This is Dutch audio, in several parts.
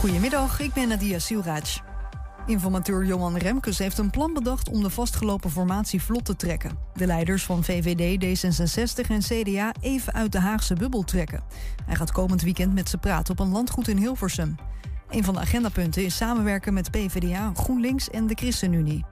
Goedemiddag, ik ben Nadia Silraj. Informateur Johan Remkes heeft een plan bedacht om de vastgelopen formatie vlot te trekken. De leiders van VVD, D66 en CDA even uit de Haagse bubbel trekken. Hij gaat komend weekend met ze praten op een landgoed in Hilversum. Een van de agendapunten is samenwerken met PvdA, GroenLinks en de ChristenUnie.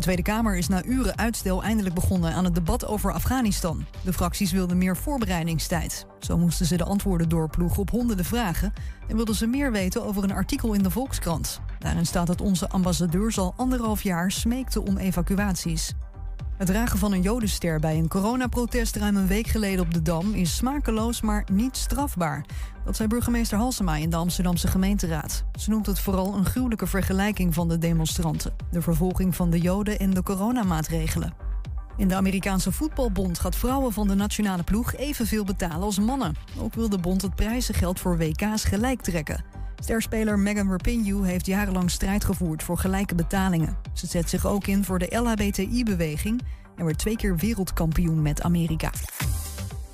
De Tweede Kamer is na uren uitstel eindelijk begonnen aan het debat over Afghanistan. De fracties wilden meer voorbereidingstijd. Zo moesten ze de antwoorden doorploegen op honderden vragen en wilden ze meer weten over een artikel in de Volkskrant. Daarin staat dat onze ambassadeur al anderhalf jaar smeekte om evacuaties. Het dragen van een jodenster bij een coronaprotest ruim een week geleden op de Dam is smakeloos, maar niet strafbaar. Dat zei burgemeester Halsema in de Amsterdamse gemeenteraad. Ze noemt het vooral een gruwelijke vergelijking van de demonstranten, de vervolging van de joden en de coronamaatregelen. In de Amerikaanse voetbalbond gaat vrouwen van de nationale ploeg evenveel betalen als mannen. Ook wil de bond het prijzengeld voor WK's gelijk trekken. Sterspeler Megan Rapinoe heeft jarenlang strijd gevoerd voor gelijke betalingen. Ze zet zich ook in voor de LHBTI-beweging en werd twee keer wereldkampioen met Amerika.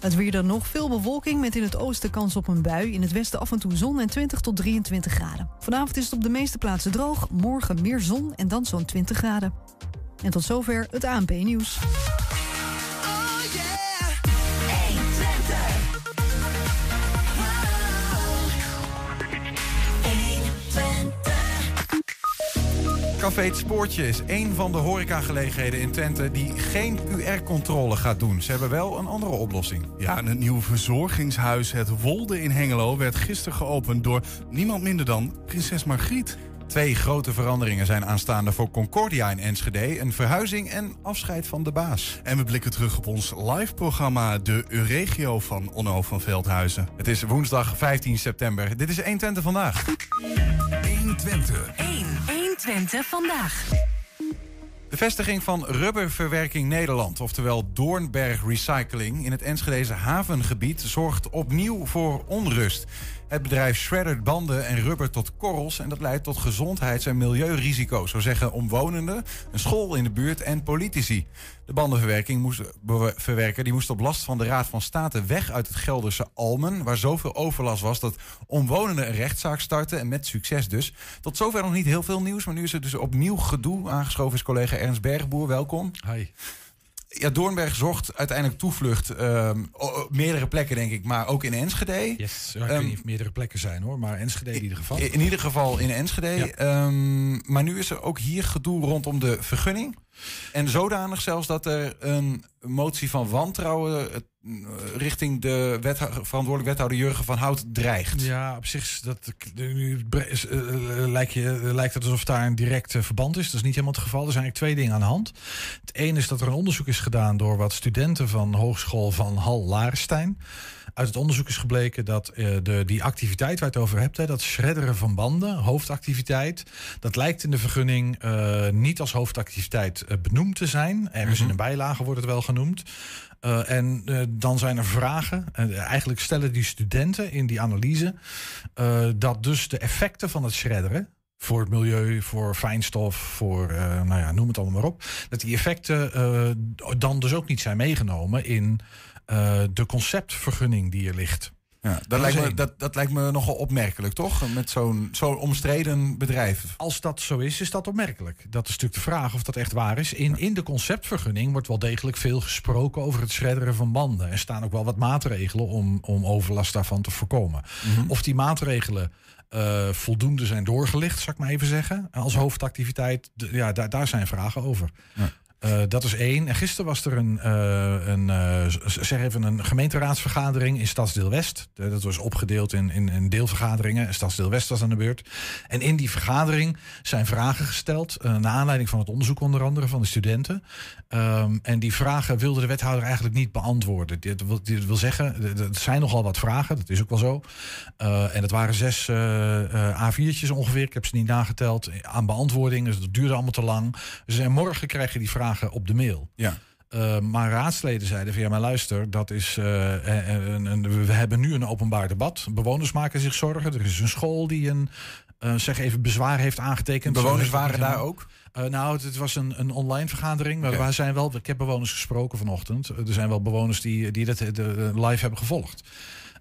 Het weer dan nog veel bewolking met in het oosten kans op een bui. In het westen af en toe zon en 20 tot 23 graden. Vanavond is het op de meeste plaatsen droog. Morgen meer zon en dan zo'n 20 graden. En tot zover het ANP-nieuws. Café Het Spoortje is één van de horecagelegenheden in Twente die geen QR-controle gaat doen. Ze hebben wel een andere oplossing. Ja, een nieuw verzorgingshuis, het Wolde in Hengelo, werd gisteren geopend door niemand minder dan prinses Margriet. Twee grote veranderingen zijn aanstaande voor Concordia in Enschede. Een verhuizing en afscheid van de baas. En we blikken terug op ons live-programma De Euregio van Onno van Veldhuizen. Het is woensdag 15 september. Dit is 1 Twente vandaag. 1 Twente. 1. 1 Twente vandaag. De vestiging van Rubberverwerking Nederland, oftewel Doornberg Recycling, in het Enschedeze havengebied zorgt opnieuw voor onrust. Het bedrijf shreddert banden en rubber tot korrels en dat leidt tot gezondheids- en milieurisico's, zo zeggen omwonenden, een school in de buurt en politici. De bandenverwerking moest, die moest op last van de Raad van State weg uit het Gelderse Almen, waar zoveel overlast was dat omwonenden een rechtszaak starten en met succes dus. Tot zover nog niet heel veel nieuws, maar nu is er dus opnieuw gedoe. Aangeschoven is collega Ernst Bergboer, welkom. Hi ja, Doornberg zocht uiteindelijk toevlucht. Uh, meerdere plekken, denk ik, maar ook in Enschede. Yes, ik um, weet niet of meerdere plekken zijn hoor, maar Enschede in ieder geval. In ieder geval in Enschede. Um, maar nu is er ook hier gedoe rondom de vergunning. En zodanig zelfs dat er een motie van wantrouwen eh, richting de verantwoordelijk wethouder Jurgen van Hout dreigt. Ja, op zich dat, nu uh, lijkt, je, lijkt het alsof daar een direct verband is. Dat is niet helemaal het geval. Er zijn eigenlijk twee dingen aan de hand. Het ene is dat er een onderzoek is gedaan door wat studenten van Hogeschool van Hal Larenstein. Uit het onderzoek is gebleken dat uh, de, die activiteit waar je het over hebt, hè, dat shredderen van banden, hoofdactiviteit, dat lijkt in de vergunning uh, niet als hoofdactiviteit uh, benoemd te zijn. Ergens mm -hmm. in een bijlage wordt het wel genoemd. Uh, en uh, dan zijn er vragen. Uh, eigenlijk stellen die studenten in die analyse dat dus de effecten van het shredderen. Voor het milieu, voor fijnstof, voor nou ja, noem het allemaal maar op. Dat die effecten dan dus ook niet zijn meegenomen in de conceptvergunning die er ligt. Ja, dat, lijkt me, dat, dat lijkt me nogal opmerkelijk, toch? Met zo'n zo'n omstreden bedrijf. Als dat zo is, is dat opmerkelijk. Dat is natuurlijk de vraag of dat echt waar is. In, in de conceptvergunning wordt wel degelijk veel gesproken over het schredderen van banden. Er staan ook wel wat maatregelen om, om overlast daarvan te voorkomen. Mm -hmm. Of die maatregelen uh, voldoende zijn doorgelicht, zal ik maar even zeggen. Als hoofdactiviteit, ja, daar, daar zijn vragen over. Ja. Uh, dat is één. En gisteren was er een, uh, een, uh, zeg even een gemeenteraadsvergadering in Stadsdeel West. dat was opgedeeld in, in, in, deelvergaderingen. Stadsdeel West was aan de beurt. En in die vergadering zijn vragen gesteld. naar aanleiding van het onderzoek onder andere van de studenten. Um, en die vragen wilde de wethouder eigenlijk niet beantwoorden. Dit wil, wil zeggen, er zijn nogal wat vragen. Dat is ook wel zo. en het waren zes A4'tjes ongeveer. Ik heb ze niet nageteld. Aan beantwoording. Dus dat duurde allemaal te lang. Dus en morgen krijg je die vragen op de mail. Ja. Uh, maar raadsleden zeiden van ja, maar luister, dat is, uh, een, een, we hebben nu een openbaar debat. Bewoners maken zich zorgen. Er is een school die een, uh, zeg even, bezwaar heeft aangetekend. Bewoners waren daar ook? nou, het was een, een online vergadering. Maar okay. zijn wel, ik heb bewoners gesproken vanochtend. Er zijn wel bewoners die, die dat de, live hebben gevolgd.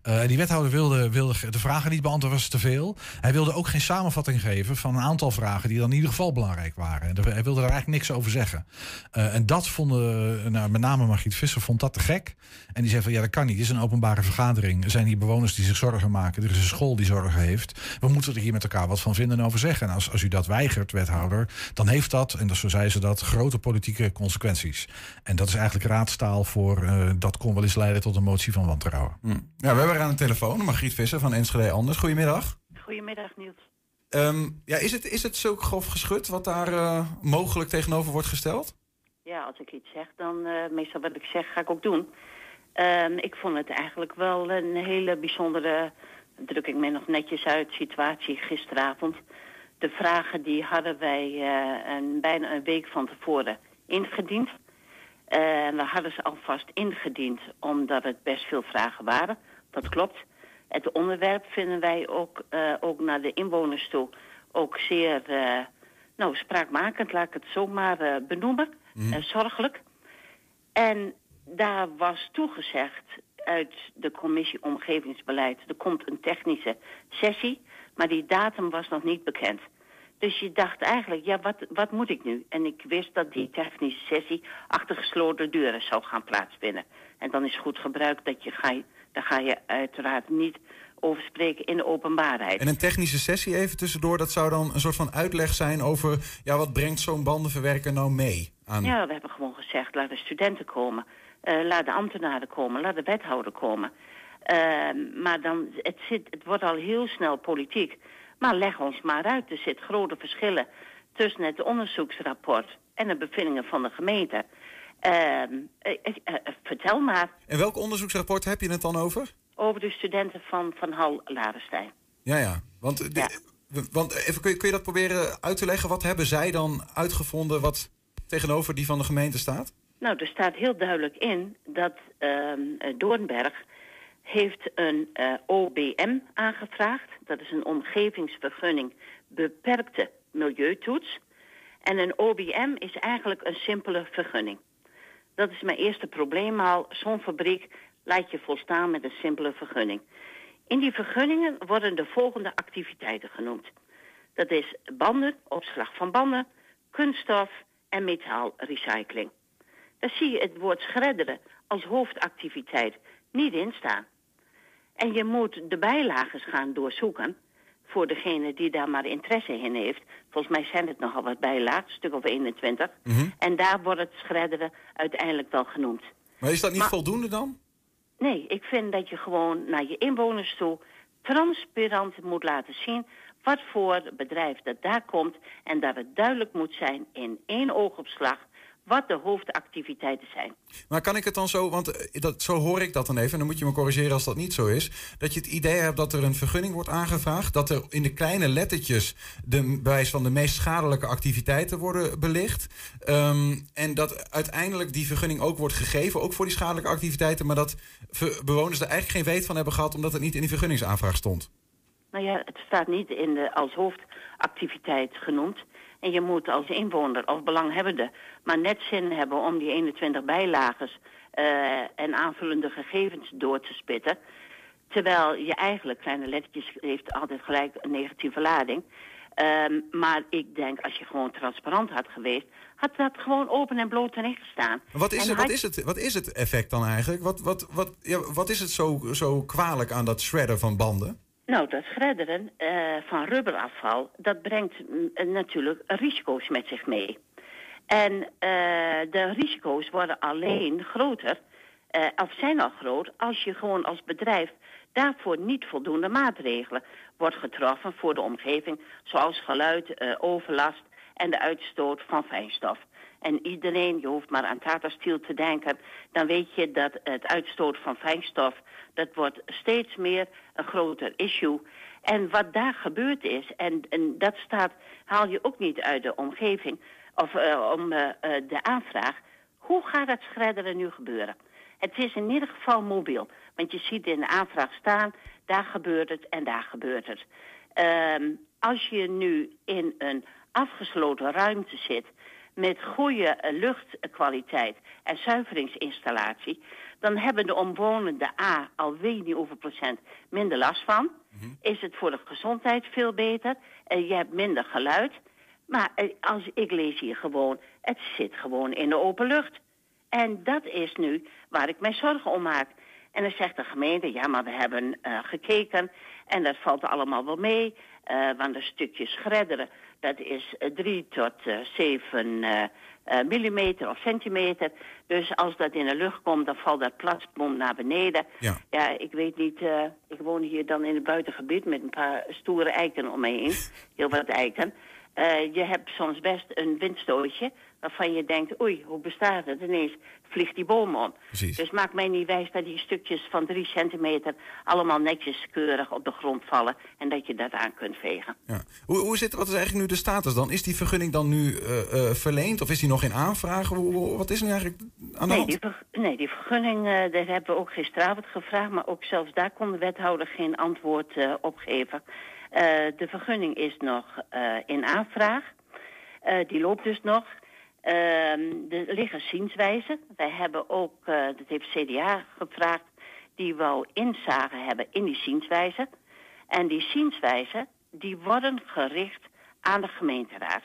Eh, die wethouder wilde, wilde de vragen niet beantwoorden, was te veel. Hij wilde ook geen samenvatting geven van een aantal vragen die dan in ieder geval belangrijk waren. En hij wilde daar eigenlijk niks over zeggen. Uh, en dat vonden, nou, met name Margriet Visser vond dat te gek. En die zei van ja, dat kan niet. Het is een openbare vergadering. Er zijn hier bewoners die zich zorgen maken. Er is een school die zorgen heeft. We moeten er hier met elkaar wat van vinden en over zeggen. En als, als u dat weigert, wethouder, dan heeft dat, en dat, zo zei ze dat, grote politieke consequenties. En dat is eigenlijk raadstaal voor uh, dat kon wel eens leiden tot een motie van wantrouwen. Hm. Ja, we hebben aan de telefoon Margriet Visser van Enschede Anders. Goedemiddag. Goedemiddag Niels. Um, ja, is, het, is het zo grof geschud wat daar uh, mogelijk tegenover wordt gesteld? Ja, als ik iets zeg, dan uh, meestal wat ik zeg ga ik ook doen. Um, ik vond het eigenlijk wel een hele bijzondere, druk ik me nog netjes uit, situatie gisteravond. De vragen die hadden wij uh, een, bijna een week van tevoren ingediend. We hadden ze alvast ingediend omdat het best veel vragen waren. Dat klopt. Het onderwerp vinden wij ook, uh, ook naar de inwoners toe ook zeer uh, nou, spraakmakend, laat ik het zo maar uh, benoemen. Mm. Zorgelijk. En daar was toegezegd uit de commissie Omgevingsbeleid... er komt een technische sessie, maar die datum was nog niet bekend. Dus je dacht eigenlijk, ja, wat, wat moet ik nu? En ik wist dat die technische sessie achter gesloten deuren zou gaan plaatsvinden. En dan is goed gebruik dat je ga, daar ga je uiteraard niet over spreken in de openbaarheid. En een technische sessie even tussendoor, dat zou dan een soort van uitleg zijn over... ja, wat brengt zo'n bandenverwerker nou mee? Aan... Ja, we hebben gewoon gezegd, laat de studenten komen. Uh, laat de ambtenaren komen, laat de wethouder komen. Uh, maar dan, het, zit, het wordt al heel snel politiek. Maar leg ons maar uit, er zitten grote verschillen... tussen het onderzoeksrapport en de bevindingen van de gemeente... Uh, vertel maar. En welk onderzoeksrapport heb je het dan over? Over de studenten van Van Hal Larenstein. Ja, ja. Want, ja. Want even, kun, je, kun je dat proberen uit te leggen? Wat hebben zij dan uitgevonden wat tegenover die van de gemeente staat? Nou, er staat heel duidelijk in dat uh, Doornberg heeft een uh, OBM aangevraagd. Dat is een omgevingsvergunning beperkte milieutoets. En een OBM is eigenlijk een simpele vergunning. Dat is mijn eerste probleem al. Zo'n fabriek laat je volstaan met een simpele vergunning. In die vergunningen worden de volgende activiteiten genoemd. Dat is banden, opslag van banden, kunststof en metaalrecycling. Daar zie je het woord schredderen als hoofdactiviteit niet in staan. En je moet de bijlagen gaan doorzoeken voor degene die daar maar interesse in heeft. Volgens mij zijn het nogal wat bijlagen, een stuk of 21. Mm -hmm. En daar wordt het schredderen uiteindelijk wel genoemd. Maar is dat niet maar, voldoende dan? Nee, ik vind dat je gewoon naar je inwoners toe transparant moet laten zien wat voor bedrijf dat daar komt en dat het duidelijk moet zijn in één oogopslag wat de hoofdactiviteiten zijn. Maar kan ik het dan zo, want dat, zo hoor ik dat dan even... en dan moet je me corrigeren als dat niet zo is... dat je het idee hebt dat er een vergunning wordt aangevraagd... dat er in de kleine lettertjes de bewijs van de meest schadelijke activiteiten worden belicht... Um, en dat uiteindelijk die vergunning ook wordt gegeven... ook voor die schadelijke activiteiten... maar dat bewoners er eigenlijk geen weet van hebben gehad... omdat het niet in die vergunningsaanvraag stond. Nou ja, het staat niet in de, als hoofdactiviteit genoemd... En je moet als inwoner of belanghebbende maar net zin hebben om die 21 bijlagers uh, en aanvullende gegevens door te spitten. Terwijl je eigenlijk, kleine lettertjes heeft altijd gelijk een negatieve lading. Um, maar ik denk, als je gewoon transparant had geweest... had dat gewoon open en bloot erin gestaan. Wat is, het, wat, is het, wat is het effect dan eigenlijk? Wat, wat, wat, ja, wat is het zo, zo kwalijk aan dat shredden van banden? Nou, dat schredderen uh, van rubberafval, dat brengt uh, natuurlijk risico's met zich mee. En uh, de risico's worden alleen groter, of zijn al groot, als je gewoon als bedrijf daarvoor niet voldoende maatregelen wordt getroffen voor de omgeving, zoals geluid, overlast en de uitstoot van fijnstof. En iedereen, je hoeft maar aan Tata Steel te denken, dan weet je dat het uitstoot van fijnstof dat wordt steeds meer een groter issue. En wat daar gebeurd is, en, en dat staat, haal je ook niet uit de omgeving of uh, om uh, de aanvraag. Hoe gaat het schredderen nu gebeuren? Het is in ieder geval mobiel. Want je ziet in de aanvraag staan, daar gebeurt het en daar gebeurt het. Um, als je nu in een afgesloten ruimte zit met goede eh, luchtkwaliteit en zuiveringsinstallatie, dan hebben de omwonenden A al weet niet hoeveel procent minder last van. Is het voor de gezondheid veel beter? en je hebt minder geluid. Maar eh, als ik lees hier gewoon, het zit gewoon in de open lucht. En dat is nu waar ik mij zorgen om maak. En dan zegt de gemeente, ja, maar we hebben gekeken en dat valt allemaal wel mee. eh, want de stukjes schredderen, dat is eh, 3 tot eh 7 eh, eh, millimeter of centimeter. Dus als dat in de lucht komt, dan valt dat plastbom naar beneden. Ja. Ja, ik weet niet, ik woon hier dan in het buitengebied met een paar stoere eiken om me heen. Heel wat eiken. Je hebt soms best een windstootje waarvan je denkt, oei, hoe bestaat het? Ineens vliegt die boom om. Precies. Dus maak mij niet wijs dat die stukjes van drie centimeter allemaal netjes keurig op de grond vallen en dat je dat aan kunt vegen. Ja. Hoe, hoe zit, wat is eigenlijk nu de status dan? Is die vergunning dan nu eh, eh, verleend of is die nog in aanvraag? Hoe- wat is er nu eigenlijk aan de Nee hand? die, ver- nee, die vergunning, eh dat hebben we ook gisteravond gevraagd, maar ook zelfs daar kon de wethouder geen antwoord op geven. De vergunning is nog in aanvraag. Die loopt dus nog. Ehm, er liggen zienswijzen. Wij hebben ook, eh, dat heeft CDA gevraagd, die wou inzage hebben in die zienswijzen. En die zienswijzen, die worden gericht aan de gemeenteraad.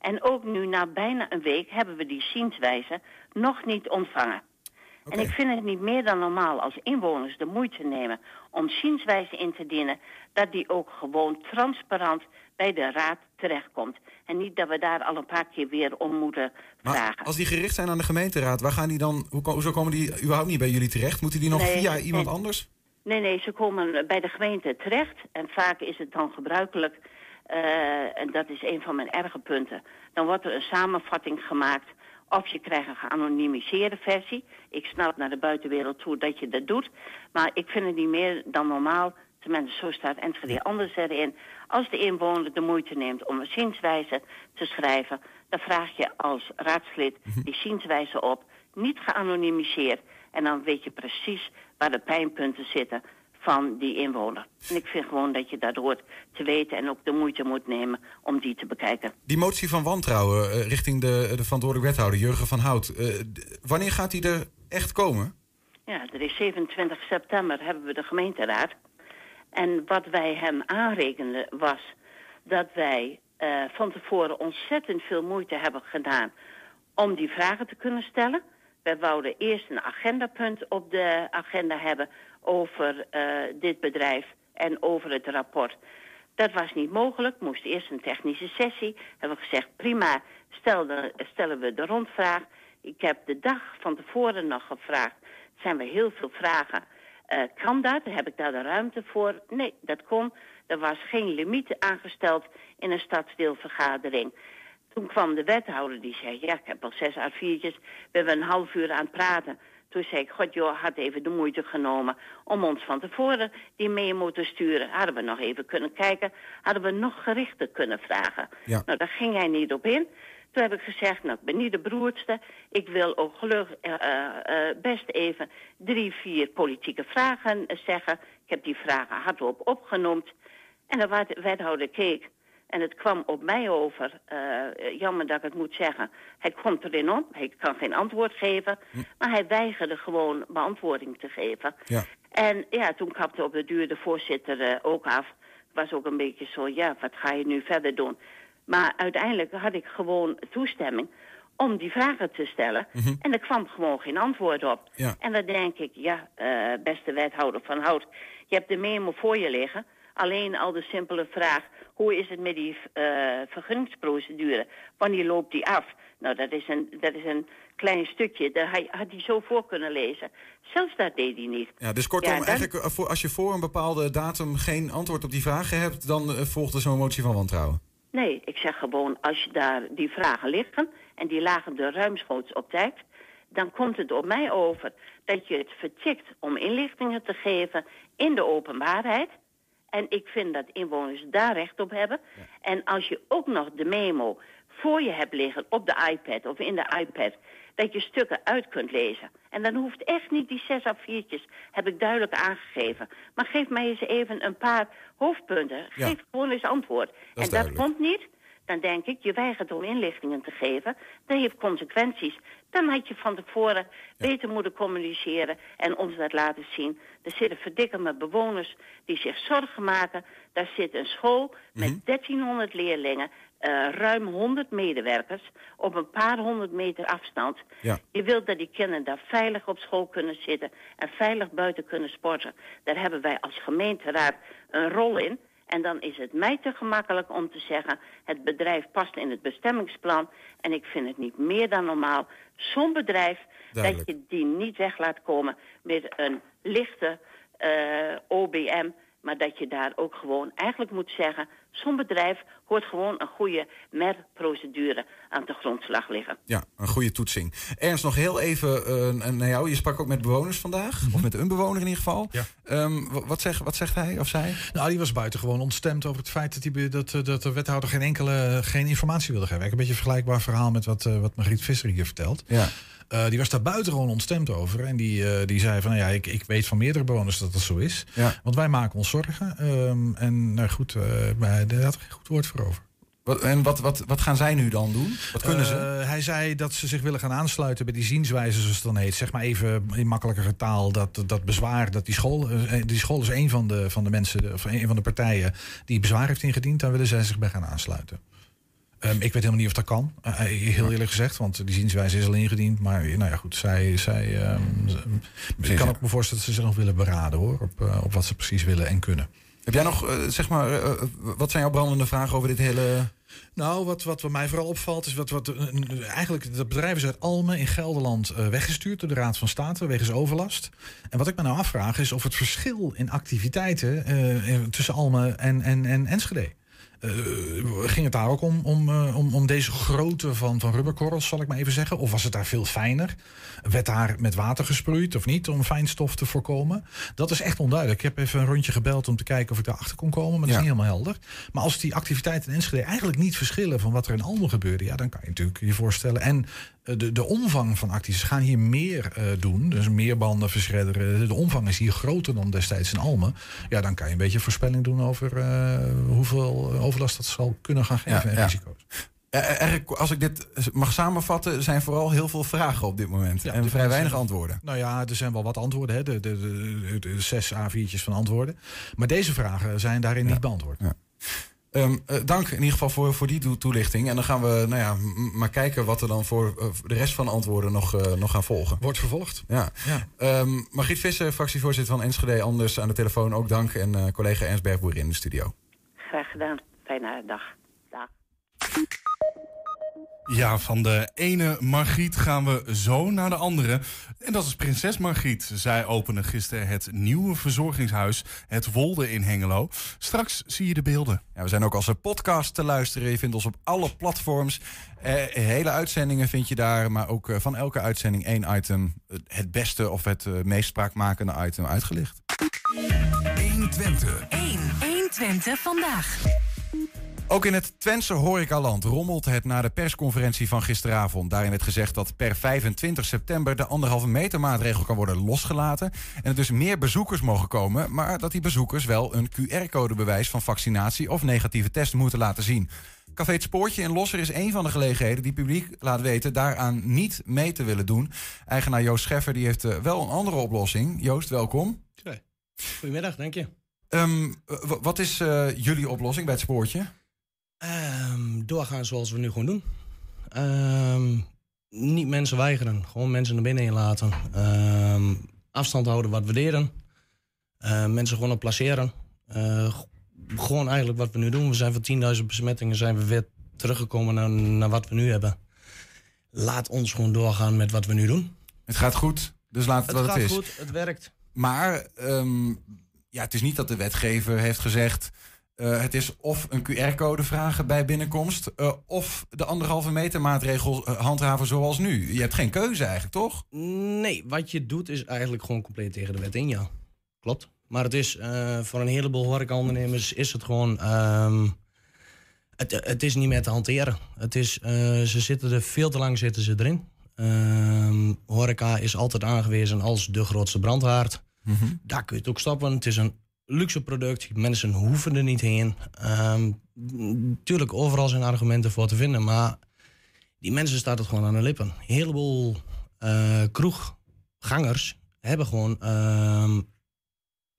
En ook nu, na bijna een week, hebben we die zienswijzen nog niet ontvangen. En ik vind het niet meer dan normaal als inwoners de moeite nemen om zienswijzen in te dienen, dat die ook gewoon transparant bij de raad terechtkomt. En niet dat we daar al een paar keer weer om moeten Maar vragen. als die gericht zijn aan de gemeenteraad, waar gaan die dan, hoe, hoezo komen die überhaupt niet bij jullie terecht? Moeten die nog Nee, via iemand nee. anders? Nee, nee, ze komen bij de gemeente terecht. En vaak is het dan gebruikelijk, eh, en dat is een van mijn erge punten... dan wordt er een samenvatting gemaakt of je krijgt een geanonimiseerde versie. Ik snap naar de buitenwereld toe dat je dat doet. Maar ik vind het niet meer dan normaal... tenminste zo staat Enschede anders erin... als de inwoner de moeite neemt om een zienswijze te schrijven... dan vraag je als raadslid die zienswijze op, niet geanonimiseerd... en dan weet je precies waar de pijnpunten zitten van die inwoner. En ik vind gewoon dat je dat hoort te weten en ook de moeite moet nemen om die te bekijken. Die motie van wantrouwen eh, richting de, de verantwoordelijk wethouder, Jurgen van Hout. eh, wanneer gaat die er echt komen? Ja, er is 27 september hebben we de gemeenteraad. En wat wij hem aanrekenden was dat wij eh, van tevoren ontzettend veel moeite hebben gedaan om die vragen te kunnen stellen. Wij wouden eerst een agendapunt op de agenda hebben over eh, dit bedrijf en over het rapport. Dat was niet mogelijk, moest eerst een technische sessie. Hebben we gezegd, prima, stellen we de rondvraag. Ik heb de dag van tevoren nog gevraagd, zijn er heel veel vragen. Eh, kan dat? Heb ik daar de ruimte voor? Nee, dat kon. Er was geen limiet aangesteld in een stadsdeelvergadering. Toen kwam de wethouder die zei, ja, ik heb al zes A4'tjes. We hebben een half uur aan het praten. Toen zei ik, god joh, had even de moeite genomen om ons van tevoren die memo te sturen. Hadden we nog even kunnen kijken, hadden we nog gerichter kunnen vragen. Ja. Nou, daar ging hij niet op in. Toen heb ik gezegd, nou, ik ben niet de beroerdste. Ik wil ook gelukkig eh, eh, eh, best even drie, vier politieke vragen zeggen. Ik heb die vragen hardop opgenoemd. En de wethouder keek. En het kwam op mij over, eh, jammer dat ik het moet zeggen. Hij komt erin om, hij kan geen antwoord geven. Maar hij weigerde gewoon beantwoording te geven. Ja. En ja, toen kapte op de duur de voorzitter eh, ook af. Was ook een beetje zo, ja, wat ga je nu verder doen? Maar uiteindelijk had ik gewoon toestemming om die vragen te stellen. En er kwam gewoon geen antwoord op. Ja. En dan denk ik, ja, eh, beste wethouder van Hout... je hebt de memo voor je liggen. Alleen al de simpele vraag, hoe is het met die eh, vergunningsprocedure? Wanneer loopt die af? Nou, dat is een, dat is een klein stukje. Daar had hij zo voor kunnen lezen. Zelfs dat deed hij niet. Ja, dus kortom, Ja, dan- eigenlijk eh, voor, als je voor een bepaalde datum geen antwoord op die vragen hebt, dan eh, volgt er zo'n motie van wantrouwen. Nee, ik zeg gewoon, als je daar die vragen liggen... en die lagen er ruimschoots op tijd... dan komt het op mij over dat je het vertikt om inlichtingen te geven in de openbaarheid. En ik vind dat inwoners daar recht op hebben. En als je ook nog de memo voor je hebt liggen op de iPad of in de iPad... dat je stukken uit kunt lezen. En dan hoeft echt niet die zes A4'tjes, heb ik duidelijk aangegeven. Maar geef mij eens even een paar hoofdpunten. Ja. Geef gewoon eens antwoord. en dat komt niet. Dan denk ik, je weigert om inlichtingen te geven. Dat heeft consequenties. Dan had je van tevoren beter moeten communiceren en ons dat laten zien. Er zitten verdikkende bewoners die zich zorgen maken. Daar zit een school met 1300 leerlingen, eh, ruim 100 medewerkers... op een paar honderd meter afstand. Ja. Je wilt dat die kinderen daar veilig op school kunnen zitten... en veilig buiten kunnen sporten. Daar hebben wij als gemeenteraad een rol in... En dan is het mij te gemakkelijk om te zeggen... het bedrijf past in het bestemmingsplan... en ik vind het niet meer dan normaal. Zo'n bedrijf Duidelijk. dat je die niet weg laat komen met een lichte eh, OBM... maar dat je daar ook gewoon eigenlijk moet zeggen... zo'n bedrijf hoort gewoon een goede MER-procedure aan de grondslag liggen. Ja, een goede toetsing. Ernst, nog heel even eh, naar jou. Je sprak ook met bewoners vandaag. Of met een bewoner in ieder geval. Ja. Ehm, wa- wat, zegt, wat zegt hij of zij? Nou, die was buitengewoon ontstemd over het feit dat, die, dat, eh, dat de wethouder geen enkele geen informatie wilde geven. Een beetje een vergelijkbaar verhaal met wat, eh, wat Margriet Visser hier vertelt. Ja. Eh, die was daar buitengewoon ontstemd over. En die, eh, die zei van, nou ja, ik, ik weet van meerdere bewoners dat dat zo is. Ja. Want wij maken ons zorgen. Ehm, en nou goed, maar daar had er geen goed woord voor over. Wat, en wat, wat, wat gaan zij nu dan doen? Wat kunnen ze? Hij zei dat ze zich willen gaan aansluiten bij die zienswijze, zoals het dan heet. Zeg maar even in makkelijkere taal dat, dat bezwaar, dat die school, die school is een van de, van de mensen, of een van de partijen die bezwaar heeft ingediend. Daar willen zij zich bij gaan aansluiten. Ehm, ik weet helemaal niet of dat kan, eh, heel eerlijk gezegd, want die zienswijze is al ingediend. Maar nou ja, goed, zij, zij ehm, ze- ik kan ook me voorstellen dat ze zich nog willen beraden hoor, op, eh, op wat ze precies willen en kunnen. Heb jij nog, eh, zeg maar, eh, eh, wat zijn jouw brandende vragen over dit hele... Nou, wat, wat mij vooral opvalt is wat, wat eh, eigenlijk dat bedrijf is uit Almen in Gelderland eh, weggestuurd door de Raad van State wegens overlast. En wat ik me nou afvraag is of het verschil in activiteiten eh, tussen Almen en, en, en Enschede. Eh, ging het daar ook om, om, eh, om, om deze grootte van, van rubberkorrels, zal ik maar even zeggen? Of was het daar veel fijner? Werd daar met water gesproeid of niet om fijnstof te voorkomen? Dat is echt onduidelijk. Ik heb even een rondje gebeld om te kijken of ik daarachter kon komen, maar dat Ja. is niet helemaal helder. Maar als die activiteiten in Enschede eigenlijk niet verschillen van wat er in Almen gebeurde, ja, dan kan je natuurlijk je voorstellen. En eh, de, de omvang van acties gaan hier meer eh, doen, dus meer banden verschredderen. De omvang is hier groter dan destijds in Almen. Ja, dan kan je een beetje voorspelling doen over eh, hoeveel overlast dat zal kunnen gaan geven Ja, en ja. risico's. Eh, Eigenlijk, als ik dit mag samenvatten, zijn vooral heel veel vragen op dit moment. Ja, en dit vrij weinig antwoorden. Nou ja, er zijn wel wat antwoorden, hè? De, de, de, de zes A4'tjes van antwoorden. Maar deze vragen zijn daarin niet beantwoord. Ja. Ehm, eh, dank in ieder geval voor, voor die toe- toelichting. En dan gaan we nou ja, maar kijken wat er dan voor eh, de rest van de antwoorden nog, eh, nog gaan volgen. Wordt vervolgd. Ja. Ja. Ehm, Margriet Visser, fractievoorzitter van Enschede, anders aan de telefoon ook dank. En eh, collega Ernst Bergboer in de studio. Graag gedaan. Fijne dag. Dag. Ja, van de ene Margriet gaan we zo naar de andere. En dat is prinses Margriet. Zij opende gisteren het nieuwe verzorgingshuis, het Wolde in Hengelo. Straks zie je de beelden. Ja, we zijn ook als een podcast te luisteren. Je vindt ons op alle platforms. Eh, hele uitzendingen vind je daar, maar ook eh, van elke uitzending één item. Het beste of het eh, meest spraakmakende item uitgelicht. 120. 1. 120 vandaag. Ook in het Twentse horecaland rommelt het na de persconferentie van gisteravond. Daarin werd gezegd dat per 25 september de anderhalve meter maatregel kan worden losgelaten. En er dus meer bezoekers mogen komen, maar dat die bezoekers wel een QR-codebewijs van vaccinatie of negatieve test moeten laten zien. Café Het Spoortje in Losser is een van de gelegenheden die publiek laat weten daaraan niet mee te willen doen. Eigenaar Joost Scheffer die heeft eh, wel een andere oplossing. Joost, welkom. Goedemiddag, dank je. Ehm, wat is eh, jullie oplossing bij het Spoortje? Ehm, doorgaan zoals we nu gewoon doen. Ehm, niet mensen weigeren, gewoon mensen naar binnen inlaten. Ehm, afstand houden wat we deden. Ehm, mensen gewoon op placeren. Eh, gewoon eigenlijk wat we nu doen. We zijn van 10.000 besmettingen zijn we weer teruggekomen naar, naar wat we nu hebben. Laat ons gewoon doorgaan met wat we nu doen. Het gaat goed, dus laat het, Het wat gaat het is. goed, het werkt. Maar ja, het is niet dat de wetgever heeft gezegd... eh, het is of een QR-code vragen bij binnenkomst... eh, of de anderhalve meter maatregel eh, handhaven zoals nu. Je hebt geen keuze eigenlijk, toch? Nee, wat je doet is eigenlijk gewoon compleet tegen de wet in, ja. Klopt. Maar het is voor een heleboel horecaondernemers is het gewoon... ehm, het, het is niet meer te hanteren. Het is, ze zitten er veel te lang zitten ze erin. Ehm, horeca is altijd aangewezen als de grootste brandhaard. Daar kun je het ook stoppen. Het is een luxe product. Mensen hoeven er niet heen. Ehm, Natuurlijk, overal zijn argumenten voor te vinden. Maar die mensen staat het gewoon aan de lippen. Een heleboel eh, kroeggangers hebben gewoon... ehm,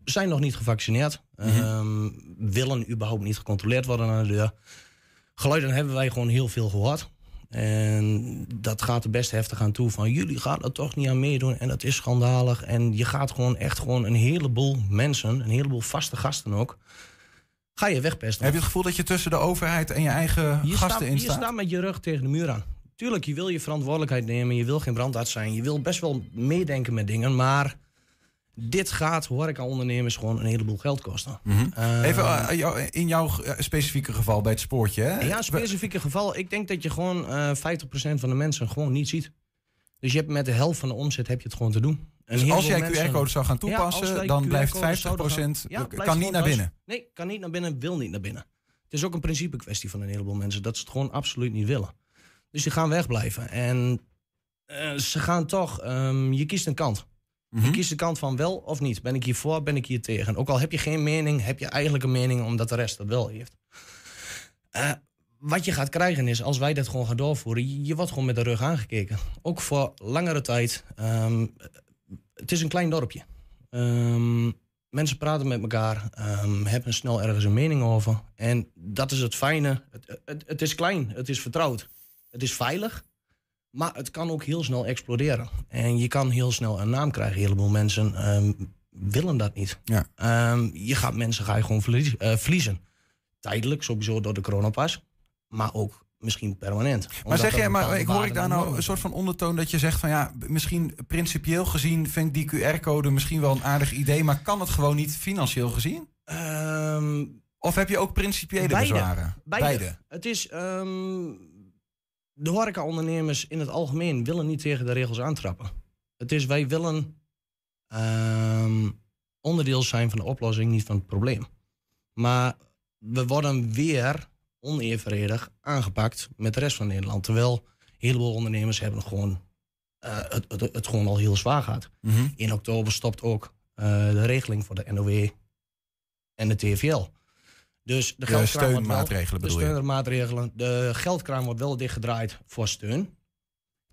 zijn nog niet gevaccineerd. ehm, willen überhaupt niet gecontroleerd worden aan de deur. Geluiden hebben wij gewoon heel veel gehoord. En dat gaat er best heftig aan toe. Van jullie gaan er toch niet aan meedoen. En dat is schandalig. En je gaat gewoon echt gewoon een heleboel mensen, een heleboel vaste gasten ook. Ga je wegpesten. Heb je het gevoel dat je tussen de overheid en je eigen Je gasten staat, in je staat? staat met je rug tegen de muur aan. Tuurlijk, je wil je verantwoordelijkheid nemen. Je wil geen brandarts zijn. Je wil best wel meedenken met dingen. Maar dit gaat horeca-ondernemers gewoon een heleboel geld kosten. Eh, Mhm. Even eh, jou- in jouw eh, specifieke geval bij het spoortje. Hè? Ja, specifieke geval. Ik denk dat je gewoon eh 50% van de mensen gewoon niet ziet. Dus je hebt met de helft van de omzet heb je het gewoon te doen. Een Dus als jij QR-codes zou gaan toepassen, dan blijft QR-codes 50% zouden gaan- Ja, kan blijft niet naar binnen. Nee, kan niet naar binnen, wil niet naar binnen. Het is ook een principe kwestie van een heleboel mensen. Dat ze het gewoon absoluut niet willen. Dus die gaan wegblijven. En eh, ze gaan toch, ehm, je kiest een kant. Mhm. Je kiest de kant van wel of niet. Ben ik hier voor, ben ik hier tegen. Ook al heb je geen mening, heb je eigenlijk een mening omdat de rest dat wel heeft. Eh, wat je gaat krijgen is, als wij dat gewoon gaan doorvoeren, je, wordt gewoon met de rug aangekeken. Ook voor langere tijd. Ehm, het is een klein dorpje. Ehm, mensen praten met elkaar, ehm, hebben snel ergens een mening over. En dat is het fijne. Het, het is klein, het is vertrouwd. Het is veilig. Maar het kan ook heel snel exploderen. En je kan heel snel een naam krijgen. Een heleboel mensen ehm, willen dat niet. Ja. Ehm, je gaat mensen ga je gewoon verlies- eh, verliezen. Tijdelijk, sowieso door de coronapas. Maar ook misschien permanent. Maar zeg jij, maar ik hoor ik daar nou een soort van ondertoon dat je zegt van ja, misschien principieel gezien vind ik die QR-code misschien wel een aardig idee, maar kan het gewoon niet financieel gezien? Ehm, Of heb je ook principiële Beide. bezwaren? Beide. Het is. De horeca-ondernemers in het algemeen willen niet tegen de regels aantrappen. Het is wij willen ehm, onderdeel zijn van de oplossing, niet van het probleem. Maar we worden weer onevenredig aangepakt met de rest van Nederland. Terwijl een heleboel ondernemers hebben gewoon, eh, het, het, het gewoon al heel zwaar gaat. Mhm. In oktober stopt ook eh, de regeling voor de NOW en de TVL. Dus de, De geldkraan wordt wel- steunmaatregelen de steunmaatregelen. De geldkraan wordt wel dichtgedraaid voor steun.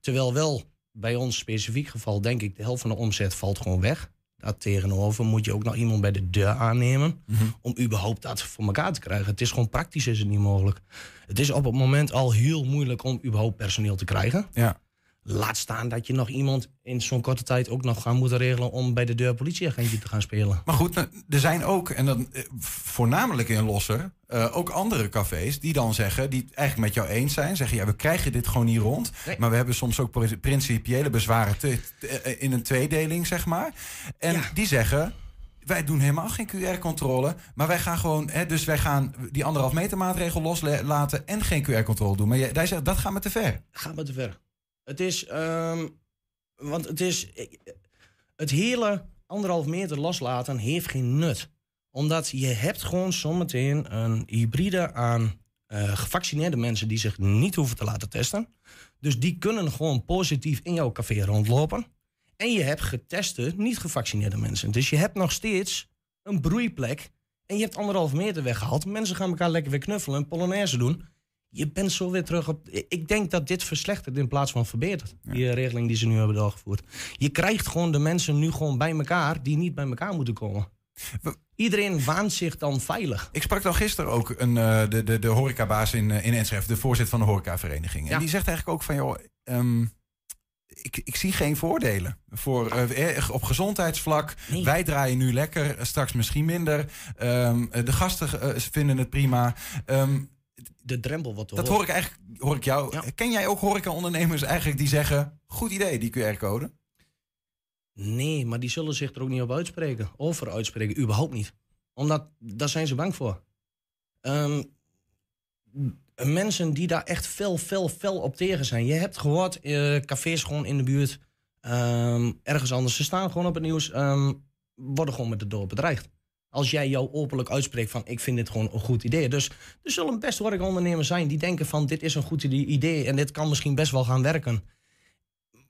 Terwijl wel bij ons specifiek geval, denk ik, de helft van de omzet valt gewoon weg. Daar tegenover moet je ook nog iemand bij de deur aannemen. Mhm. Om überhaupt dat voor elkaar te krijgen. Het is gewoon praktisch is het niet mogelijk. Het is op het moment al heel moeilijk om überhaupt personeel te krijgen. Ja. Laat staan dat je nog iemand in zo'n korte tijd ook nog gaan moeten regelen om bij de deur politieagentje te gaan spelen. Maar goed, nou, er zijn ook, en dan eh, voornamelijk in Losser, eh, ook andere cafés die dan zeggen, die het eigenlijk met jou eens zijn, zeggen ja, we krijgen dit gewoon niet rond. Nee. Maar we hebben soms ook pri- principiële bezwaren te- te- eh, in een tweedeling, zeg maar. En Ja. die zeggen. Wij doen helemaal geen QR-controle, maar wij gaan gewoon, hè, dus wij gaan die anderhalf meter maatregel loslaten en geen QR-controle doen. Maar jij, jij zegt dat gaat me te ver. Gaat maar te ver. Het is, ehm, want het is, het hele anderhalf meter loslaten heeft geen nut. Omdat je hebt gewoon zometeen een hybride aan eh, gevaccineerde mensen die zich niet hoeven te laten testen. Dus die kunnen gewoon positief in jouw café rondlopen. En je hebt geteste, niet gevaccineerde mensen. Dus je hebt nog steeds een broeiplek. En je hebt anderhalf meter weggehaald. Mensen gaan elkaar lekker weer knuffelen en polonaise doen. Je bent zo weer terug op. Ik denk dat dit verslechtert in plaats van verbetert. Die eh, regeling die ze nu hebben doorgevoerd. Je krijgt gewoon de mensen nu gewoon bij elkaar die niet bij elkaar moeten komen. We- Iedereen waant zich dan veilig. Ik sprak dan gisteren ook een, eh, de, de, de horecabaas in, eh, in Enschede, de voorzitter van de horecavereniging. En die zegt eigenlijk ook van, joh, ehm, ik, ik zie geen voordelen. Voor, op gezondheidsvlak, Nee. wij draaien nu lekker, straks misschien minder. Ehm, eh, de gasten vinden het prima. Ehm, De drempel wat te dat hoor ik eigenlijk, hoor ik jou. Ja. Ken jij ook horecaondernemers eigenlijk die zeggen, goed idee, die QR-code? Nee, maar die zullen zich er ook niet op uitspreken. Over uitspreken, überhaupt niet. Omdat, daar zijn ze bang voor. Ehm, mensen die daar echt fel, fel, fel op tegen zijn. Je hebt gehoord, eh, cafés gewoon in de buurt, ehm, ergens anders. Ze staan gewoon op het nieuws, ehm, worden gewoon met de dood bedreigd. Als jij jou openlijk uitspreekt van ik vind dit gewoon een goed idee. Dus er zullen best ondernemers zijn die denken van dit is een goed idee en dit kan misschien best wel gaan werken.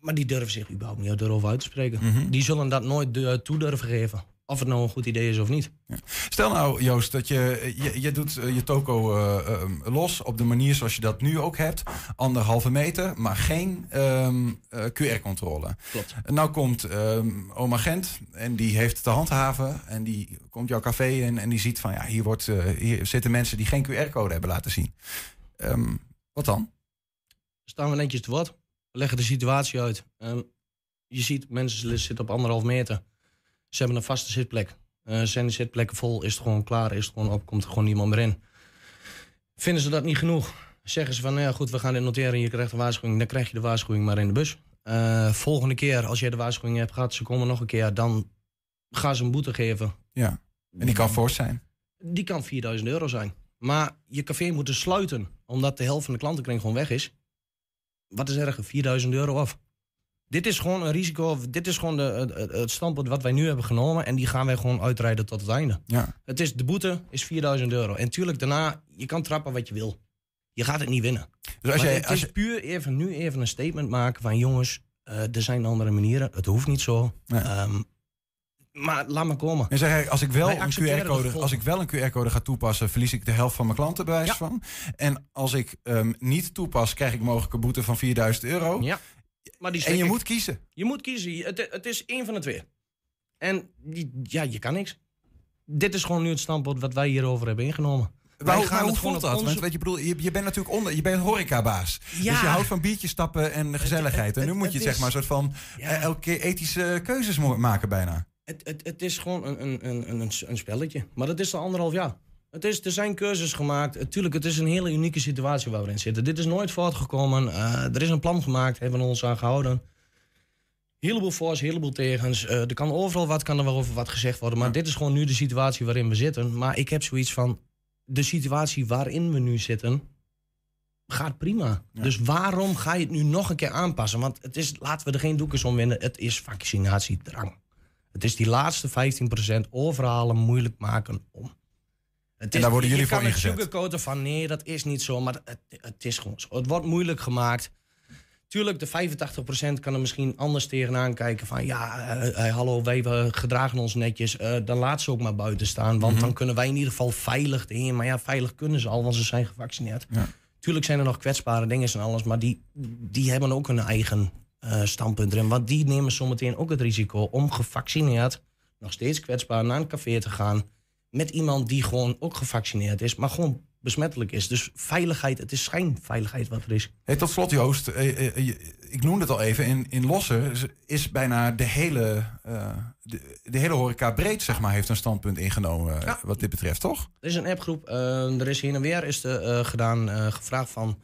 Maar die durven zich überhaupt niet erover uit te spreken. Mhm. Die zullen dat nooit eh, toe durven geven. Of het nou een goed idee is of niet. Stel nou, Joost, dat je, je, je doet eh, je toko eh, los op de manier zoals je dat nu ook hebt. Anderhalve meter, maar geen ehm, eh, QR-controle. Klopt. Nou komt ehm, oma Gent en die heeft te handhaven. En die komt jouw café in en die ziet van... ja, hier, wordt, hier zitten mensen die geen QR-code hebben laten zien. Ehm, wat dan? Staan we netjes te woord. We leggen de situatie uit. Je ziet, mensen zitten op anderhalf meter. Ze hebben een vaste zitplek. Eh, zijn de zitplekken vol, is het gewoon klaar, is het gewoon op, komt er gewoon niemand meer in. Vinden ze dat niet genoeg? Zeggen ze van, nou ja goed, we gaan dit noteren en je krijgt een waarschuwing. Dan krijg je de waarschuwing maar in de bus. Eh, volgende keer, als jij de waarschuwing hebt gehad, ze komen nog een keer, dan gaan ze een boete geven. Ja, en die kan fors zijn. Die kan 4000 euro zijn. Maar je café moet dus sluiten, omdat de helft van de klantenkring gewoon weg is. Wat is erger, 4000 euro af. Dit is gewoon een risico, dit is gewoon de, het- standpunt wat wij nu hebben genomen. En die gaan wij gewoon uitrijden tot het einde. Ja. Het is, de boete is 4000 euro. En tuurlijk, daarna, je kan trappen wat je wil. Je gaat het niet winnen. Dus als Maar jij, het als is je, puur even, nu even een statement maken van... jongens, eh, er zijn andere manieren. Het hoeft niet zo. Ehm, maar laat maar komen. en zeg als ik wel Wij een QR-code, als ik wel een QR-code ga toepassen, verlies ik de helft van mijn klanten bij Ja. van. En als ik ehm, niet toepas, krijg ik mogelijk een boete van 4000 euro. Ja. Maar die En je ik. moet kiezen. Je moet kiezen. Het, het is één van de twee. En ja, je kan niks. Dit is gewoon nu het standpunt wat wij hierover hebben ingenomen. Hoe- gaan het hoe gewoon voelt dat? onze- Want weet je, bedoel, je, je bent natuurlijk onder, je bent horecabaas. Ja. Dus je houdt van biertjes stappen en gezelligheid. en nu het- moet je het zeg maar een soort van Ja. eh, elke keer ethische keuzes maken bijna. Het, het, het is gewoon een, een, een, een, een spelletje. Maar dat is al anderhalf jaar. Het is, er zijn keuzes gemaakt. Tuurlijk, het is een hele unieke situatie waar we in zitten. Dit is nooit voortgekomen. Eh, er is een plan gemaakt, hebben we ons aan gehouden. Heleboel voor's, heleboel tegens. Eh, er kan overal wat, kan er wel over wat gezegd worden. Maar dit is gewoon nu de situatie waarin we zitten. Maar ik heb zoiets van... De situatie waarin we nu zitten... gaat prima. Dus waarom ga je het nu nog een keer aanpassen? Want het is, laten we er geen doekjes om winnen. Het is vaccinatiedrang. Het is die laatste 15% overhalen, moeilijk maken om. Het is, daar worden jullie je kan voor het ingezet. sugarcoaten van nee, dat is niet zo. Maar het, het is gewoon zo. Het wordt moeilijk gemaakt. Tuurlijk, de 85% kan er misschien anders tegenaan kijken. Van ja, eh, eh, hallo, wij gedragen ons netjes. eh, dan laat ze ook maar buiten staan. Want Mhm. dan kunnen wij in ieder geval veilig heen. Maar ja, veilig kunnen ze al, want ze zijn gevaccineerd. Ja. Tuurlijk zijn er nog kwetsbare dingen en alles. Maar die, die hebben ook een eigen standpunt erin. Want die nemen zometeen ook het risico om gevaccineerd... nog steeds kwetsbaar naar een café te gaan... met iemand die gewoon ook gevaccineerd is... maar gewoon besmettelijk is. Dus veiligheid, het is schijnveiligheid wat er is. Hey, tot slot Joost, eh, eh, je- ik noemde het al even, in, in Lossen is, is bijna de hele, eh, de, de hele horeca breed zeg maar, heeft een standpunt ingenomen eh, Ja. wat dit betreft, toch? Er is een appgroep, eh, er is heen en weer is eh, gedaan, eh, gevraagd van...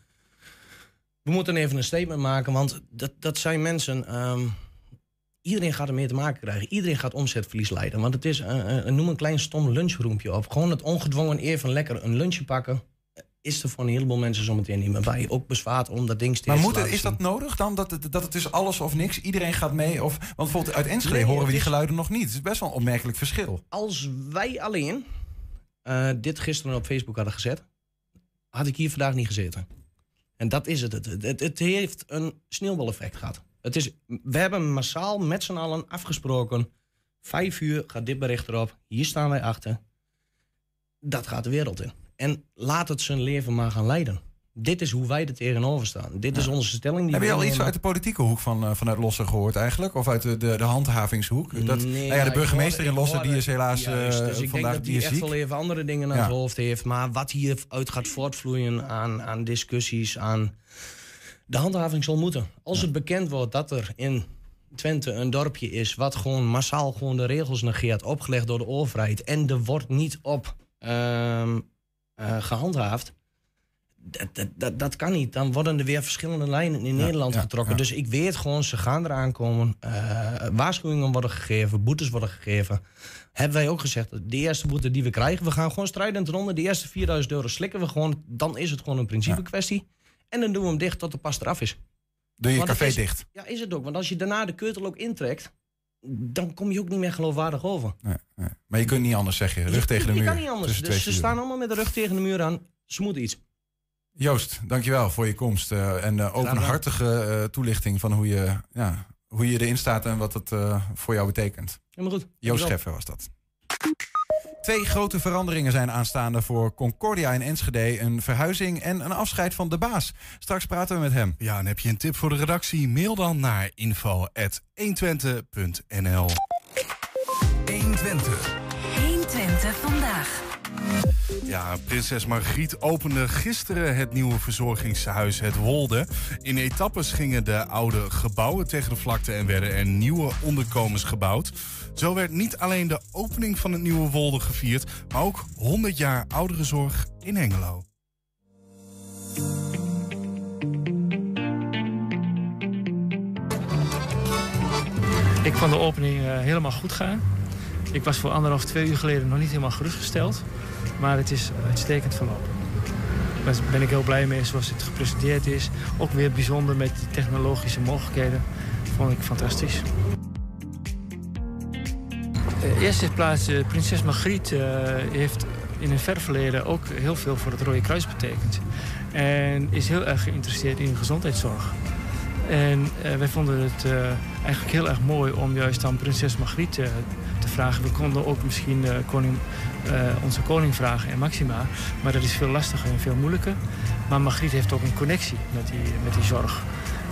We moeten even een statement maken, want dat, dat zijn mensen... ehm, iedereen gaat ermee te maken krijgen. Iedereen gaat omzetverlies leiden. Want het is, eh, eh, noem een klein stom lunchroempje op. Gewoon het ongedwongen even lekker een lunchje pakken... eh, is er voor een heleboel mensen zometeen niet meer bij. Ook bezwaard om dat ding steeds Maar te moet, het- laten is dat nodig dan? Dat het, dat het is alles of niks? Iedereen gaat mee? Of, want bijvoorbeeld uit Enschede Nee, horen we die geluiden nog niet. Het is best wel een opmerkelijk verschil. Als wij alleen dit gisteren op Facebook hadden gezet, had ik hier vandaag niet gezeten. En dat is het. Het, het, het heeft een sneeuwbaleffect gehad. Het is, we hebben massaal met z'n allen afgesproken. Vijf uur gaat dit bericht erop. Hier staan wij achter. Dat gaat de wereld in. En laat het zijn leven maar gaan leiden. Dit is hoe wij er tegenover staan. Dit is onze stelling. Die Heb je al iets uit de politieke hoek van, eh, vanuit Lossen gehoord eigenlijk? Of uit de, de, de handhavingshoek? Dat, Nee, nou ja, de burgemeester hoorde- in Lossen die is helaas Juist, eh, dus ik vandaag denk dat die hij echt wel even andere dingen aan Ja. het hoofd heeft. Maar wat hieruit gaat voortvloeien aan, aan discussies, aan... De handhaving zal moeten. Als het bekend wordt dat er in Twente een dorpje is... wat gewoon massaal gewoon de regels negeert, opgelegd door de overheid... en er wordt niet op ehm, eh, gehandhaafd... Dat, dat, dat, dat kan niet. Dan worden er weer verschillende lijnen in Nederland ja, getrokken. Dus ik weet gewoon, ze gaan eraan komen. Eh, waarschuwingen worden gegeven, boetes worden gegeven. Hebben wij ook gezegd, de eerste boete die we krijgen... we gaan gewoon strijdend eronder. De eerste 4000 euro slikken we gewoon. Dan is het gewoon een principe kwestie. En dan doen we hem dicht tot de pas eraf is. Doe je het café is- dicht. Ja, is het ook. Want als je daarna de keutel ook intrekt... dan kom je ook niet meer geloofwaardig over. Nee, nee. Maar je kunt niet anders, zeg je. Rug tegen de je muur. kan niet anders. Dus ze staan allemaal met de rug tegen de muur aan. Ze moeten iets. Joost, dankjewel voor je komst. eh, en eh, gedaan. openhartige eh, toelichting van hoe je ja, hoe je erin staat en wat het eh, voor jou betekent. Helemaal goed. Joost. Scheffer was dat. Twee grote veranderingen zijn aanstaande voor Concordia in Enschede. Een verhuizing en een afscheid van de baas. Straks praten we met hem. Ja, en heb je een tip voor de redactie? Mail dan naar info.120.nl 120. 120 vandaag. Ja, prinses Margriet opende gisteren het nieuwe verzorgingshuis Het Wolde. In etappes gingen de oude gebouwen tegen de vlakte en werden er nieuwe onderkomens gebouwd. Zo werd niet alleen de opening van het nieuwe Wolde gevierd, maar ook 100 jaar ouderenzorg in Hengelo. Ik vond de opening eh, helemaal goed gaan. Ik was voor anderhalf, twee uur geleden nog niet helemaal gerustgesteld. Maar het is uitstekend verlopen. Daar ben ik heel blij mee zoals het gepresenteerd is. Ook weer bijzonder met die technologische mogelijkheden. Vond ik fantastisch. Eh, Eerst in plaats, eh, prinses Margriet eh, heeft in het ver verleden ook heel veel voor het Rode Kruis betekend. En is heel erg geïnteresseerd in gezondheidszorg. En wij vonden het eigenlijk heel erg mooi om juist aan prinses Margriet te vragen. We konden ook misschien koning, onze koning vragen en Maxima. Maar dat is veel lastiger en veel moeilijker. Maar Margriet heeft ook een connectie met die, met die zorg.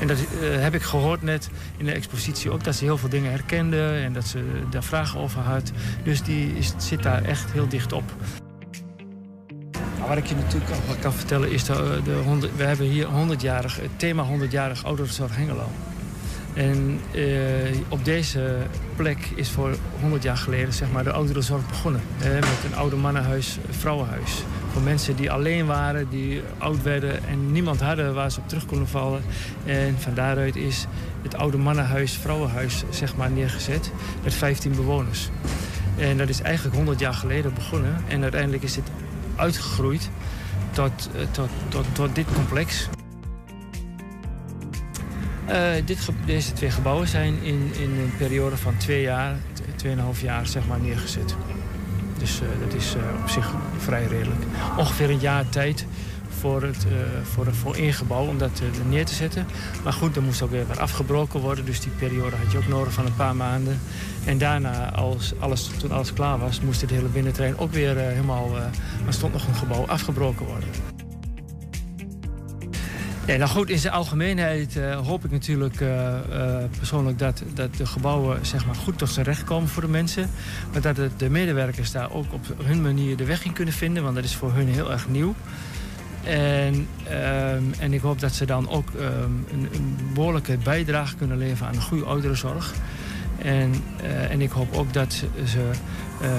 En dat eh, heb ik gehoord net in de expositie ook. Dat ze heel veel dingen herkende en dat ze daar vragen over had. Dus die is, zit daar echt heel dicht op. Nou, wat ik je natuurlijk ook wel kan vertellen is dat eh, de 100, we hebben hier 100-jarig, het thema 100-jarig ouderenzorg Hengelo. En eh, op deze plek is voor 100 jaar geleden zeg maar, de ouderenzorg begonnen. Met een oude mannenhuis, vrouwenhuis. Mensen die alleen waren, die oud werden en niemand hadden waar ze op terug konden vallen. En van daaruit is het oude mannenhuis, vrouwenhuis zeg maar, neergezet met 15 bewoners. En dat is eigenlijk 100 jaar geleden begonnen. En uiteindelijk is dit uitgegroeid tot, eh, tot, tot, tot dit complex. Eh, dit, deze twee gebouwen zijn in, in een periode van twee jaar, tweeënhalf jaar zeg maar, neergezet. Dus eh, dat is eh, op zich vrij redelijk. Ongeveer een jaar tijd voor, het, eh, voor, voor één gebouw om dat neer te zetten. Maar goed, er moest ook weer wat afgebroken worden. Dus die periode had je ook nodig van een paar maanden. En daarna, als alles, toen alles klaar was, moest het hele binnenterrein ook weer helemaal... er stond nog een gebouw afgebroken worden. Ja, nou goed, in zijn algemeenheid eh, hoop ik natuurlijk eh, eh, persoonlijk dat, dat de gebouwen zeg maar, goed tot zijn recht komen voor de mensen. Maar dat de medewerkers daar ook op hun manier de weg in kunnen vinden, want dat is voor hun heel erg nieuw. En, ehm, en ik hoop dat ze dan ook ehm, een, een behoorlijke bijdrage kunnen leveren aan een goede ouderenzorg. En, eh, en ik hoop ook dat, ze, eh,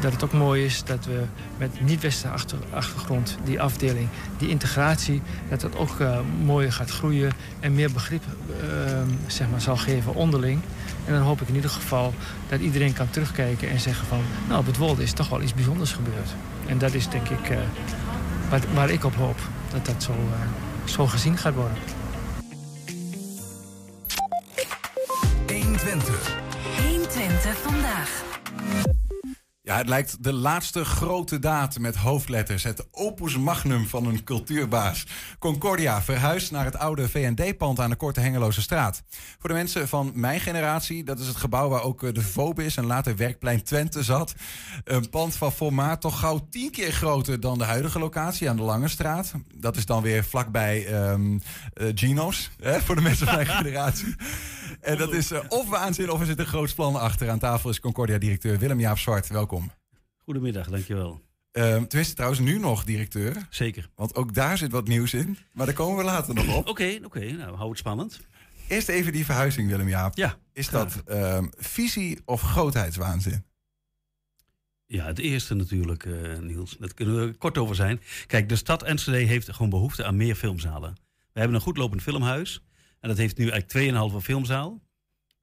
dat het ook mooi is dat we met niet-westerse achter, achtergrond, die afdeling, die integratie, dat dat ook eh, mooier gaat groeien en meer begrip eh, zeg maar, zal geven onderling. En dan hoop ik in ieder geval dat iedereen kan terugkijken en zeggen van, nou op het Wolde is toch wel iets bijzonders gebeurd. En dat is denk ik waar, waar ik op hoop, dat dat zo, zo gezien gaat worden. 120. 120 vandaag. Ja, het lijkt de laatste grote daad met hoofdletters. Het opus magnum van een cultuurbaas. Concordia verhuist naar het oude VND-pand aan de Korte Hengeloze straat. Voor de mensen van mijn generatie, dat is het gebouw waar ook eh, de Vobis en later Werkplein Twente zat. Een pand van formaat toch gauw tien keer groter dan de huidige locatie aan de Lange Straat. Dat is dan weer vlakbij ehm eh, Gino's, hè, voor de mensen van mijn generatie. En dat is eh, of waanzin of er zit een groot plan achter. Aan tafel is Concordia-directeur Willem-Jaap Zwart. Welkom. Goedemiddag, dankjewel. Ehm tenminste, trouwens, nu nog directeur. Zeker. Want ook daar zit wat nieuws in. Maar daar komen we later nog op. Oké, oké, nou hou het spannend. Eerst even die verhuizing, Willem-Jaap. Ja, Is graag. dat ehm, visie of grootheidswaanzin? Ja, het eerste natuurlijk, eh, Niels. Daar kunnen we kort over zijn. Kijk, de stad Enschede heeft gewoon behoefte aan meer filmzalen. We hebben een goed lopend filmhuis. En dat heeft nu eigenlijk 2,5 filmzaal.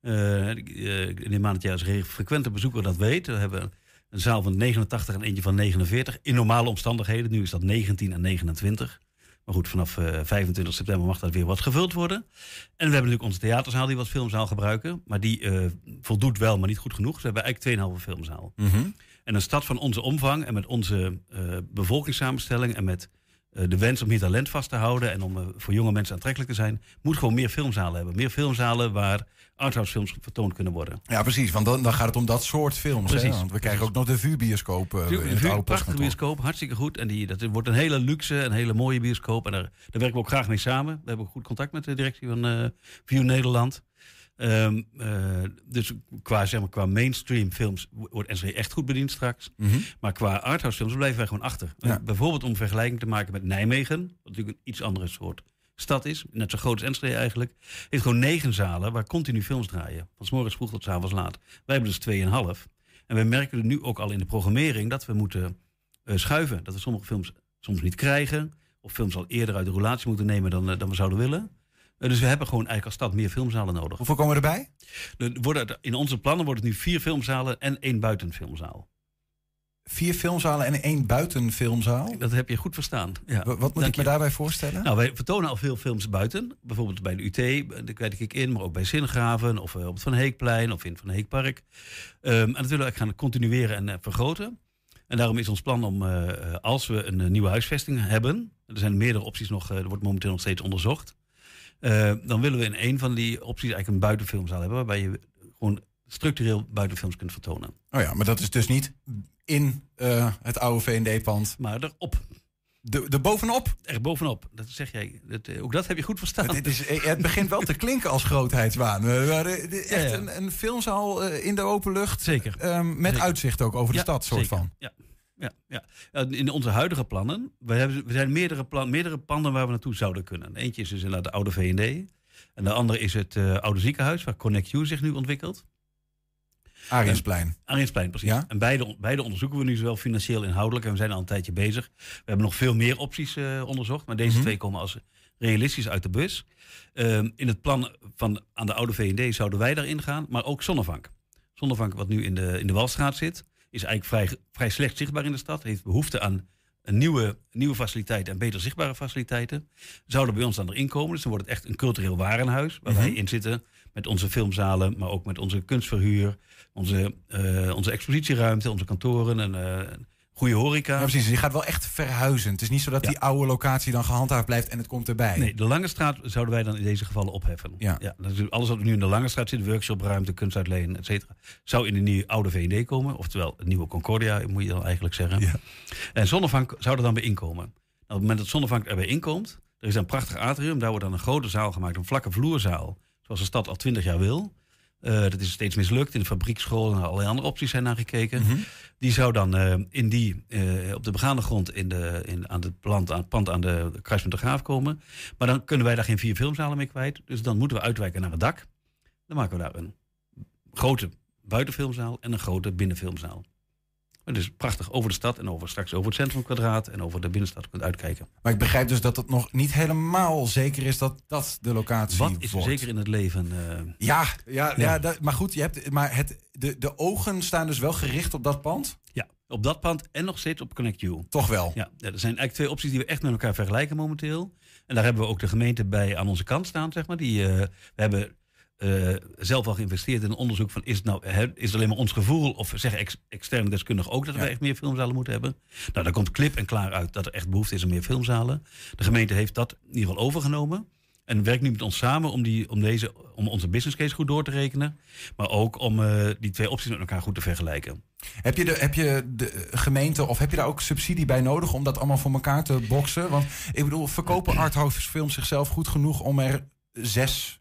Eh, eh, ik neem aan dat jij als re- frequente bezoeker dat weet. We hebben een zaal van 89 en eentje van 49. In normale omstandigheden. Nu is dat 19 en 29. Maar goed, vanaf eh, 25 september mag dat weer wat gevuld worden. En we hebben natuurlijk onze theaterzaal die we als filmzaal gebruiken. Maar die eh, voldoet wel, maar niet goed genoeg. Dus we hebben eigenlijk 2,5 filmzaal. En een stad van onze omvang en met onze eh, bevolkingssamenstelling en met eh, de wens om meer talent vast te houden en om eh, voor jonge mensen aantrekkelijk te zijn, moet gewoon meer filmzalen hebben. Meer filmzalen waar arthouse films vertoond kunnen worden. Ja, precies. Want dan, dan gaat het om dat soort films. Hè? Precies. Want we krijgen ook nog de vuurbioscoop eh, in Tuurlijk, het een oude prachtige bioscoop, hartstikke goed. En die, dat wordt een hele luxe en hele mooie bioscoop. En daar, daar werken we ook graag mee samen. We hebben ook goed contact met de directie van eh View Nederland. Ehm, eh, dus qua, zeg maar, qua mainstream films wordt NSG echt goed bediend straks. Mhm. Maar qua arthouse films blijven wij gewoon achter. Ja. Bijvoorbeeld om vergelijking te maken met Nijmegen. Wat natuurlijk een iets andere soort stad is. Net zo groot als Enschede eigenlijk. Heeft gewoon negen zalen waar continu films draaien. Van 's morgens vroeg tot 's avonds laat. Wij hebben dus tweeënhalf. En we merken er nu ook al in de programmering dat we moeten eh, schuiven. Dat we sommige films soms niet krijgen. Of films al eerder uit de roulatie moeten nemen dan, eh, dan we zouden willen. Eh, dus we hebben gewoon eigenlijk als stad meer filmzalen nodig. Hoeveel komen erbij? Er worden, in onze plannen wordt het nu vier filmzalen en één buitenfilmzaal. Vier filmzalen en één buitenfilmzaal. Dat heb je goed verstaan. Ja. Wa- Wat moet Dank ik me je. daarbij voorstellen? Nou, wij vertonen al veel films buiten. Bijvoorbeeld bij de UT, daar kwijt ik in, maar ook bij Zingraven of eh, op het Van Heekplein of in het Van Heekpark. Ehm, en dat willen we gaan continueren en eh, vergroten. En daarom is ons plan om, als we een nieuwe huisvesting hebben, er zijn meerdere opties nog, er wordt momenteel nog steeds onderzocht. Eh, dan willen we in een van die opties eigenlijk een buitenfilmzaal hebben, waarbij je gewoon structureel buitenfilms kunt vertonen. Oh ja, maar dat is dus niet in eh, het oude V&D-pand. Maar erop, De, de bovenop. er bovenop, dat zeg jij, dat, eh, ook dat heb je goed verstaan. Het, is, het begint wel te klinken als grootheidswaan. Echt Ja, ja. Een, een filmzaal in de open lucht. Zeker. met Zeker. uitzicht ook over de Ja, stad, soort zeker. van. Ja, ja, ja. Eh, In onze huidige plannen, we, hebben, we zijn meerdere, plan, meerdere panden waar we naartoe zouden kunnen. Eentje is dus inderdaad de oude V&D. En de andere is het eh, oude ziekenhuis, waar Connect You zich nu ontwikkelt. Ariensplein. Ariensplein, precies. Ja? En beide, beide onderzoeken we nu zowel financieel inhoudelijk. En we zijn al een tijdje bezig. We hebben nog veel meer opties eh, onderzocht. Maar deze Mhm. twee komen als realistisch uit de bus. Ehm, in het plan van aan de oude V&D zouden wij daarin gaan. Maar ook Zonnevank. Zonnevank, wat nu in de, in de Walstraat zit, is eigenlijk vrij, vrij slecht zichtbaar in de stad. Heeft behoefte aan een nieuwe, nieuwe faciliteiten en beter zichtbare faciliteiten. Zouden bij ons dan erin komen. Dus dan wordt het echt een cultureel warenhuis. Waar Mhm. wij in zitten met onze filmzalen, maar ook met onze kunstverhuur. Onze, eh, onze expositieruimte, onze kantoren en eh, goede horeca. Ja, precies. Je gaat wel echt verhuizen. Het is niet zo dat Ja. die oude locatie dan gehandhaafd blijft en het komt erbij. Nee, de Lange Straat zouden wij dan in deze gevallen opheffen. Ja. dat is alles wat nu in de Lange Straat zit, workshopruimte, kunstuitleen, et cetera, zou in de nieuwe oude V&D komen. Oftewel, het nieuwe Concordia, moet je dan eigenlijk zeggen. Ja. En Zonnevank zou er dan bij inkomen. Nou, op het moment dat Zonnevank erbij inkomt, er is een prachtig atrium. Daar wordt dan een grote zaal gemaakt, een vlakke vloerzaal. Zoals de stad al twintig jaar wil. Eh, dat is steeds mislukt. In de fabriekschool en allerlei andere opties zijn naar gekeken. Mhm. Die zou dan eh, in die, eh, op de begaande grond in de, in, aan het plant, aan, het pand aan de, kruispunt de Graaf komen. Maar dan kunnen wij daar geen vier filmzalen mee kwijt. Dus dan moeten we uitwijken naar het dak. Dan maken we daar een grote buitenfilmzaal en een grote binnenfilmzaal. Is prachtig over de stad en over, straks over het centrumkwadraat en over de binnenstad kunt uitkijken. Maar ik begrijp dus dat het nog niet helemaal zeker is dat dat de locatie Wat is wordt. zeker in het leven? eh, Ja, ja, ja. Ja. dat- maar goed, je hebt, maar het, de, de ogen staan dus wel gericht op dat pand? ja, op dat pand en nog steeds op Connect You. Toch wel? Ja, er zijn eigenlijk twee opties die we echt met elkaar vergelijken momenteel. En daar hebben we ook de gemeente bij aan onze kant staan, zeg maar. Die, eh, we hebben eh, zelf al geïnvesteerd in een onderzoek van... is het, nou, is het alleen maar ons gevoel of zeggen ex, externe deskundigen ook... dat Ja. we echt meer filmzalen moeten hebben? Nou, daar komt klip en klaar uit dat er echt behoefte is aan meer filmzalen. De gemeente heeft dat in ieder geval overgenomen. En werkt nu met ons samen om, die, om, deze, om onze business case goed door te rekenen. Maar ook om eh, die twee opties met elkaar goed te vergelijken. Heb je, de, heb je de gemeente of heb je daar ook subsidie bij nodig om dat allemaal voor elkaar te boksen? Want ik bedoel, verkopen arthouse films zichzelf goed genoeg om er zes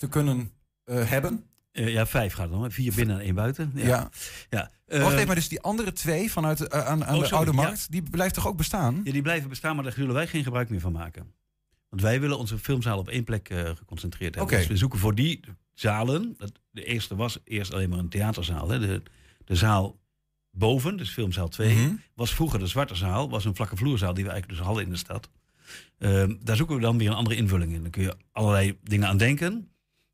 te kunnen eh, hebben? Eh, ja, vijf gaat hè. Vier binnen en één buiten. Ja. Ja. ja. Wacht Eh, even, maar dus die andere twee vanuit eh, aan, aan Oh, de Oude ja. Markt, die blijft toch ook bestaan? Ja, die blijven bestaan, maar daar zullen wij geen gebruik meer van maken. Want wij willen onze filmzaal op één plek geconcentreerd hebben. Oké. Dus we zoeken voor die zalen. Dat, de eerste was eerst alleen maar een theaterzaal. Hè. De, de zaal boven, dus filmzaal 2, Mhm. was vroeger de zwarte zaal. Was een vlakke vloerzaal die we eigenlijk dus hadden in de stad. Ehm, daar zoeken we dan weer een andere invulling in. Dan kun je allerlei dingen aan denken.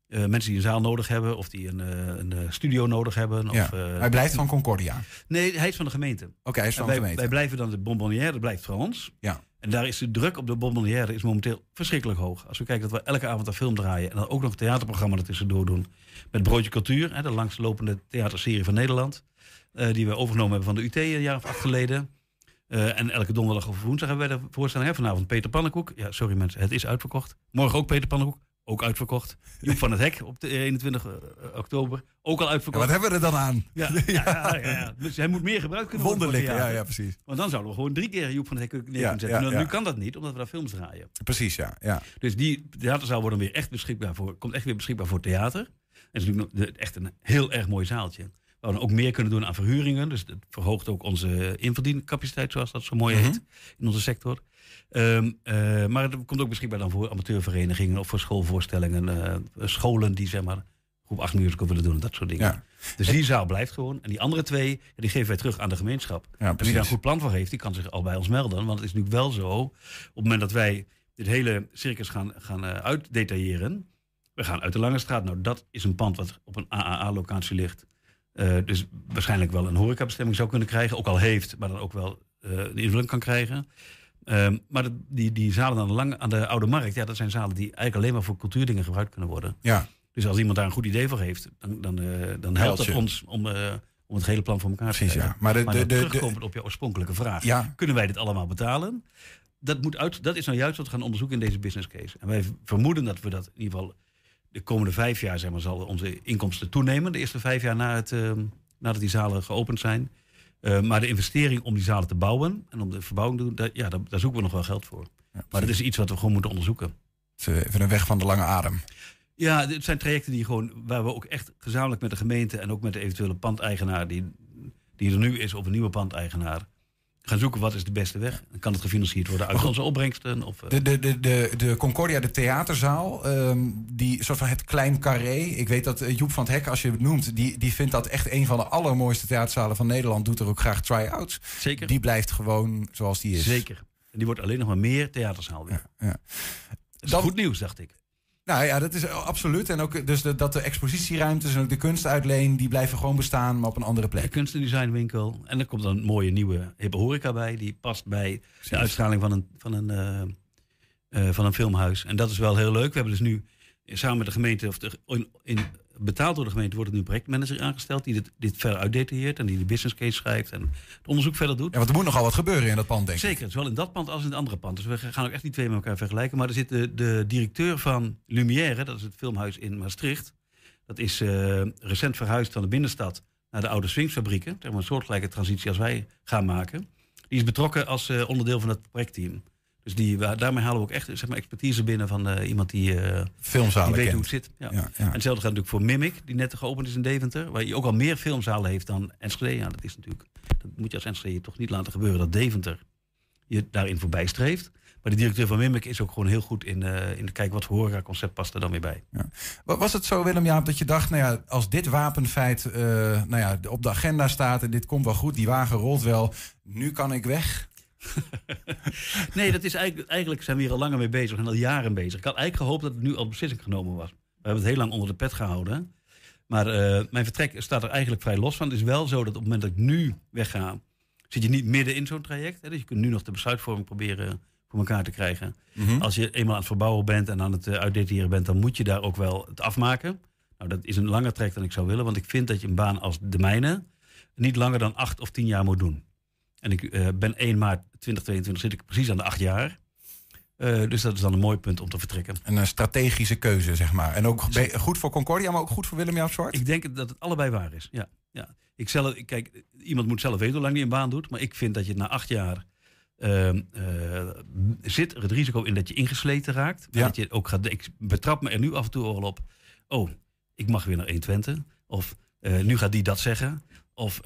Eh, mensen die een zaal nodig hebben, of die een, eh, een eh, studio nodig hebben. Ja. Of, Hij blijft van Concordia. nee, hij is van de gemeente. Oké, hij is van de wij, gemeente. wij blijven dan de bonbonnière, dat blijft van ons. Ja. En daar is de druk op de bonbonnière is momenteel verschrikkelijk hoog. Als we kijken dat we elke avond een film draaien... en dan ook nog een theaterprogramma ertussendoor doen... met Broodje Cultuur, hè, de langslopende theaterserie van Nederland... die we overgenomen hebben van de UT een jaar of acht geleden. En elke donderdag of woensdag hebben wij de voorstelling. Hè? Vanavond Peter Pannenkoek. Ja, sorry mensen, het is uitverkocht. Morgen ook Peter Pannenkoek. Ook uitverkocht. Joep van het Hek op de 21 oktober. Ook al Ja, uitverkocht. wat hebben we er dan aan? Ja, ja, ja. Dus hij moet meer gebruikt kunnen worden. Wonderlijk, ja, ja, precies. Want dan zouden we gewoon drie keer Joep van het Hek neer kunnen zetten. Nu- kan dat niet, omdat we daar films draaien. Precies, ja. ja. Dus die theaterzaal wordt dan weer echt beschikbaar voor, komt echt weer beschikbaar voor theater. En het is natuurlijk echt een heel erg mooi zaaltje. Waar we dan ook meer kunnen doen aan verhuringen. Dus dat verhoogt ook onze inverdiencapaciteit, zoals dat zo mooi Mhm. heet, in onze sector. Ehm, eh, maar het komt ook beschikbaar dan voor amateurverenigingen of voor schoolvoorstellingen. eh, scholen die zeg maar groep 8 musical willen doen en dat soort dingen. Ja. Dus die zaal blijft gewoon. En die andere twee, die geven wij terug aan de gemeenschap. Ja, En wie daar een goed plan voor heeft, die kan zich al bij ons melden. Want het is natuurlijk wel zo, op het moment dat wij dit hele circus gaan, gaan eh, uitdetailleren. We gaan uit de Lange Straat. Nou, dat is een pand wat op een AAA-locatie ligt. Dus waarschijnlijk wel een horecabestemming zou kunnen krijgen. Ook al heeft, maar dan ook wel eh, een invulling kan krijgen. Ehm, maar die, die zalen aan de, aan de Oude Markt, ja, dat zijn zalen die eigenlijk alleen maar voor cultuurdingen gebruikt kunnen worden. Ja, Dus als iemand daar een goed idee voor heeft, dan, dan, eh, dan helpt het je. ons om, eh, om het hele plan voor elkaar te krijgen. ja. Maar de, Maar terugkomend op je oorspronkelijke vraag. ja, Kunnen wij dit allemaal betalen? Dat, moet uit, dat is nou juist wat we gaan onderzoeken in deze business case. En wij vermoeden dat we dat in ieder geval de komende vijf jaar, zeg maar, zal onze inkomsten toenemen. De eerste vijf jaar na het, eh, nadat die zalen geopend zijn. Eh, maar de investering om die zalen te bouwen en om de verbouwing te doen, daar, ja, daar, daar zoeken we nog wel geld voor. ja, Maar dat is iets wat we gewoon moeten onderzoeken. Even een weg van de lange adem. Ja, het zijn trajecten die gewoon, waar we ook echt gezamenlijk met de gemeente en ook met de eventuele pandeigenaar die, die er nu is, of een nieuwe pandeigenaar, gaan zoeken wat is de beste weg. Dan kan het gefinancierd worden uit onze opbrengsten. Of, eh, De, de, de, de, de Concordia, de theaterzaal, ehm, die soort van het klein carré. Ik weet dat eh, Joep van het Hek, als je het noemt, die, die vindt dat echt een van de allermooiste theaterzalen van Nederland. Doet er ook graag try-outs. zeker. Die blijft gewoon zoals die is. Zeker. En die wordt alleen nog maar meer theaterzaal weer. Ja, ja. Dat is Dan- goed nieuws, dacht ik. Nou ja, dat is eh, absoluut. En ook dus de, dat de expositieruimtes en ook de kunstuitleen, die blijven gewoon bestaan, maar op een andere De plek. kunst- en designwinkel. En er komt dan een mooie nieuwe hippe horeca bij. Die past bij de uitstraling van een, van een, eh, eh, van een filmhuis. En dat is wel heel leuk. We hebben dus nu eh, samen met de gemeente, of de, in, in, betaald door de gemeente, wordt er nu een projectmanager aangesteld. Die dit, dit verder uitdetailleert en die de business case schrijft en het onderzoek verder doet. Ja, want er moet nogal wat gebeuren in dat pand, denk ik. Zeker, zowel in dat pand als in het andere pand. Dus we gaan ook echt die twee met elkaar vergelijken. Maar er zit de, de directeur van Lumière, dat is het filmhuis in Maastricht. Dat is eh, recent verhuisd van de binnenstad naar de oude Swingsfabrieken. Zeg maar een soortgelijke transitie als wij gaan maken. Die is betrokken als eh, onderdeel van het projectteam. Dus die, daarmee halen we ook echt zeg maar, expertise binnen van eh, iemand die, die Filmzalen weet kent. hoe het zit. Ja. Ja, ja. En hetzelfde gaat natuurlijk voor Mimic, die net geopend is in Deventer. Waar je ook al meer filmzalen heeft dan Enschede. Ja, dat is natuurlijk, dat moet je als Enschede toch niet laten gebeuren dat Deventer je daarin voorbij streeft. Maar de directeur van Mimic is ook gewoon heel goed in, eh in te kijken wat voor horeca-concept past er dan weer bij. Wa- Was het zo, Willem-Jaap, dat je dacht, nou ja, als dit wapenfeit nou ja, op de agenda staat en dit komt wel goed, die wagen rolt wel, nu kan ik weg? Nee, dat is eigenlijk, eigenlijk zijn we hier al langer mee bezig en al jaren bezig. Ik had eigenlijk gehoopt dat het nu al beslissing genomen was. We hebben het heel lang onder de pet gehouden. Maar eh, mijn vertrek staat er eigenlijk vrij los van. Het is wel zo dat op het moment dat ik nu wegga, zit je niet midden in zo'n traject. Hè? Dus je kunt nu nog de besluitvorming proberen voor elkaar te krijgen. Mhm. Als je eenmaal aan het verbouwen bent en aan het uh, uitdeteren bent, dan moet je daar ook wel het afmaken. Nou, dat is een langer traject dan ik zou willen, want ik vind dat je een baan als de mijne niet langer dan acht of tien jaar moet doen. En ik uh, ben 1 maart 2022 zit ik precies aan de acht jaar. Uh, dus dat is dan een mooi punt om te vertrekken. Een strategische keuze, zeg maar. En ook goed voor Concordia, maar ook goed voor Willem-Jaap Zwart? Ik denk dat het allebei waar is, ja. ja. Ik zelf, kijk, iemand moet zelf weten hoe lang hij een baan doet. Maar ik vind dat je na acht jaar... Uh, uh, zit er het risico in dat je ingesleten raakt. Ja. Dat je ook gaat, ik betrap me er nu af en toe al op. Oh, ik mag weer naar 120. Of uh, nu gaat die dat zeggen. Of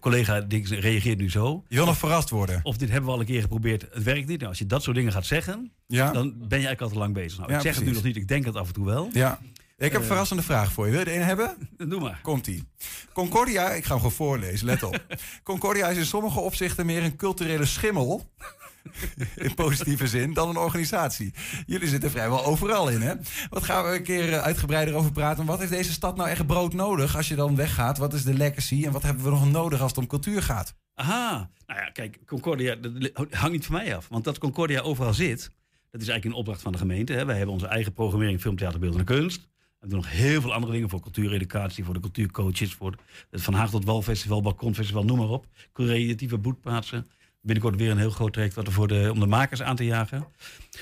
collega die reageert nu zo. Je wil nog verrast worden. Of dit hebben we al een keer geprobeerd. Het werkt niet. Nou, als je dat soort dingen gaat zeggen, ja. dan ben je eigenlijk al te lang bezig. Nou, ja, ik zeg precies. het nu nog niet. Ik denk het af en toe wel. Ja. Ik heb een verrassende vraag voor je. Wil je er een hebben? Doe maar. Komt-ie. Concordia, ik ga hem gewoon voorlezen, let op. Concordia is in sommige opzichten meer een culturele schimmel. in positieve zin, dan een organisatie. Jullie zitten vrijwel overal in, hè? Wat gaan we een keer uitgebreider over praten? Wat heeft deze stad nou echt brood nodig als je dan weggaat? Wat is de legacy en wat hebben we nog nodig als het om cultuur gaat? Aha. Nou ja, kijk, Concordia hangt niet van mij af. Want dat Concordia overal zit, dat is eigenlijk een opdracht van de gemeente. Hè. Wij hebben onze eigen programmering Filmtheater Beeldende Kunst. We doen nog heel veel andere dingen voor cultuureducatie, voor de cultuurcoaches, voor het Van Haag tot Wal Festival, Balkonfestival, noem maar op. Creatieve boetplaatsen. Binnenkort weer een heel groot traject wat er voor de, om de makers aan te jagen.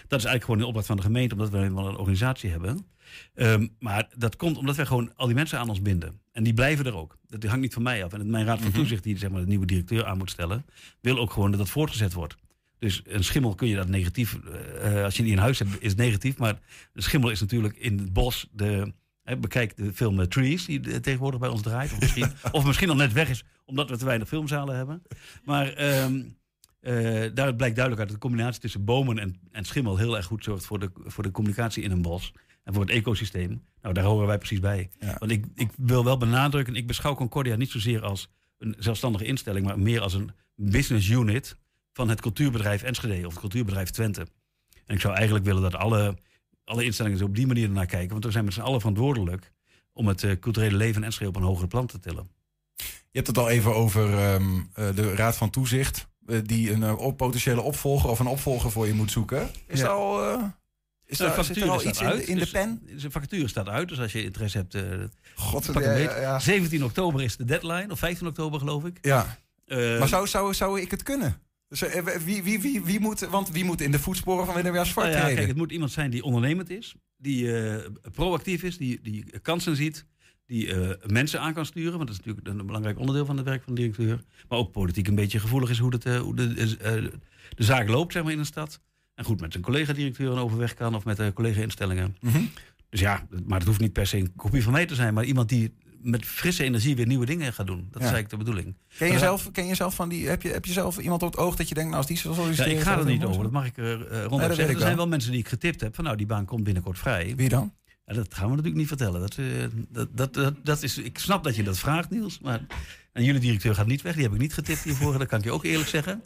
Dat is eigenlijk gewoon een opdracht van de gemeente, omdat we helemaal een organisatie hebben. Ehm, maar dat komt omdat wij gewoon al die mensen aan ons binden. En die blijven er ook. Dat hangt niet van mij af. En mijn raad van Mhm. toezicht, die zeg maar, de nieuwe directeur aan moet stellen, wil ook gewoon dat dat voortgezet wordt. Dus een schimmel kun je dat negatief, eh, als je die in huis hebt, is negatief. Maar een schimmel is natuurlijk in het bos de. Hè, bekijk de film eh, Trees, die eh, tegenwoordig bij ons draait. Of misschien, of misschien al net weg is, omdat we te weinig filmzalen hebben. Maar ehm eh, daaruit blijkt duidelijk uit dat de combinatie tussen bomen en, en schimmel heel erg goed zorgt voor de, voor de communicatie in een bos. En voor het ecosysteem. Nou, daar horen wij precies bij. Ja. Want ik, ik wil wel benadrukken, ik beschouw Concordia niet zozeer als een zelfstandige instelling, maar meer als een business unit van het cultuurbedrijf Enschede of het cultuurbedrijf Twente. En ik zou eigenlijk willen dat alle, alle instellingen zo op die manier naar kijken, want we zijn met z'n allen verantwoordelijk om het eh, culturele leven in Enschede op een hogere plan te tillen. Je hebt het al even over ehm, eh, de Raad van Toezicht. Eh, die een eh, op- potentiële opvolger of een opvolger voor je moet zoeken. Is Ja. al, eh, is Nou, er, zit er al iets in, de- uit, in de dus- pen? De vacature staat uit, dus als je interesse hebt, eh God, pak ja, hem ja, beet. ja. 17 oktober is de deadline, of 15 oktober geloof ik. Ja. Maar zou, zou, zou ik het kunnen? Dus, wie, wie, wie, wie moet, want wie moet in de voetsporen van Willem Jans Nou ja, treden? kijk, het moet iemand zijn die ondernemend is, die proactief is, die, die kansen ziet, die eh, mensen aan kan sturen, want dat is natuurlijk een belangrijk onderdeel van het werk van de directeur. Maar ook politiek een beetje gevoelig is hoe, het, eh, hoe de, eh, de zaak loopt zeg maar, in een stad. En goed met zijn collega-directeur overweg kan of met de collega-instellingen. Mhm. Dus ja, maar het hoeft niet per se een kopie van mij te zijn, maar iemand die met frisse energie weer nieuwe dingen gaat doen. Dat Ja. is eigenlijk de bedoeling. Ken je, zelf, ken je zelf van die, heb je, heb je zelf iemand op het oog dat je denkt, nou als die zo Ja, ik ga er dat niet over, dat mag ik uh, ik zeggen. Er zijn wel. mensen die ik getipt heb van nou, die baan komt binnenkort vrij. Wie dan? Ja, dat gaan we natuurlijk niet vertellen. Dat, eh, dat, dat, dat, dat is, ik snap dat je dat vraagt, Niels. Maar en jullie directeur gaat niet weg. Die heb ik niet getipt hiervoor. Dat kan ik je ook eerlijk zeggen.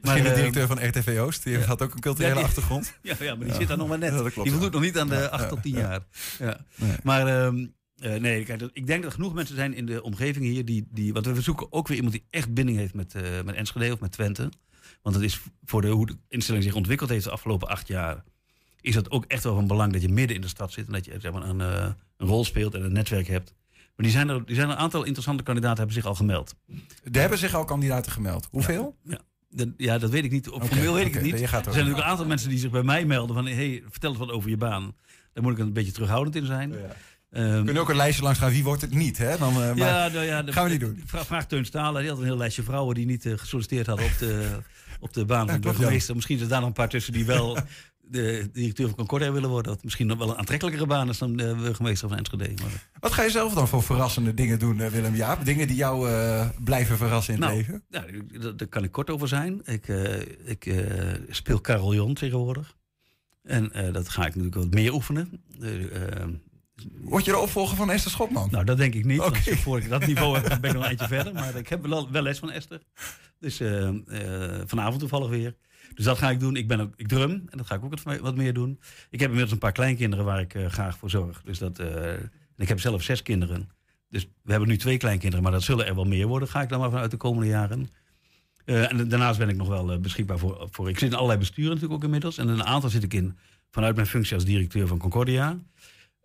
Misschien de eh, directeur van RTV Oost, die ja. had ook een culturele Ja, die- achtergrond. Ja, ja, maar die zit daar nog maar net. Ja, dat klopt, die voldoet nog niet aan de Ja, 8 ja, tot 10 ja. jaar. Ja. Nee. Maar ehm, eh, nee, kijk, ik denk dat er genoeg mensen zijn in de omgeving hier die, die want we zoeken ook weer iemand die echt binding heeft met, met Enschede of met Twente. Want het is voor de, hoe de instelling zich ontwikkeld heeft de afgelopen acht jaar, is dat ook echt wel van belang dat je midden in de stad zit en dat je zeg maar, een, eh, een rol speelt en een netwerk hebt. Maar die zijn er, die zijn er een aantal interessante kandidaten hebben zich al gemeld. Er hebben zich al kandidaten gemeld. Hoeveel? Ja, dat, ja, dat weet ik niet. Op formeel weet ik het niet. er zijn natuurlijk een aantal mensen die zich bij mij melden van... hey, vertel eens wat over je baan. Daar moet ik een beetje terughoudend in zijn. Ehm, We kunnen ook een lijstje langs gaan. Wie wordt het niet? Hè? Dan, eh, maar, ja, nou ja, de- gaan we niet doen. Vraag, vraag Teun Stalen. Die had een heel lijstje vrouwen die niet eh, gesolliciteerd hadden op de, op de baan van de burgemeester. Misschien zijn daar nog een paar tussen die wel de directeur van Concordia willen worden. Dat misschien nog wel een aantrekkelijkere baan is dan de burgemeester van Enschede. Maar, Wat ga je zelf dan voor verrassende dingen doen, eh, Willem Jaap? Dingen die jou eh, blijven verrassen in het Nou, leven? ja, daar, kan ik kort over zijn. Ik, eh, ik speel carillon tegenwoordig. En dat ga ik natuurlijk wat meer oefenen. Eh, Word je de opvolger van Esther Schotman? nou, dat denk ik niet. Want voor ik dat niveau heb, ben ik nog een eindje verder. Maar ik heb wel, wel les van Esther. Dus vanavond toevallig weer. Dus dat ga ik doen. Ik, ben ook, ik drum en dat ga ik ook wat, meer doen. Ik heb inmiddels een paar kleinkinderen waar ik eh, graag voor zorg. Dus dat, eh, ik heb zelf zes kinderen. Dus we hebben nu twee kleinkinderen, maar dat zullen er wel meer worden. Ga ik dan maar vanuit de komende jaren. Eh, en daarnaast ben ik nog wel beschikbaar voor, voor. Ik zit in allerlei besturen natuurlijk ook inmiddels. En een aantal zit ik in vanuit mijn functie als directeur van Concordia.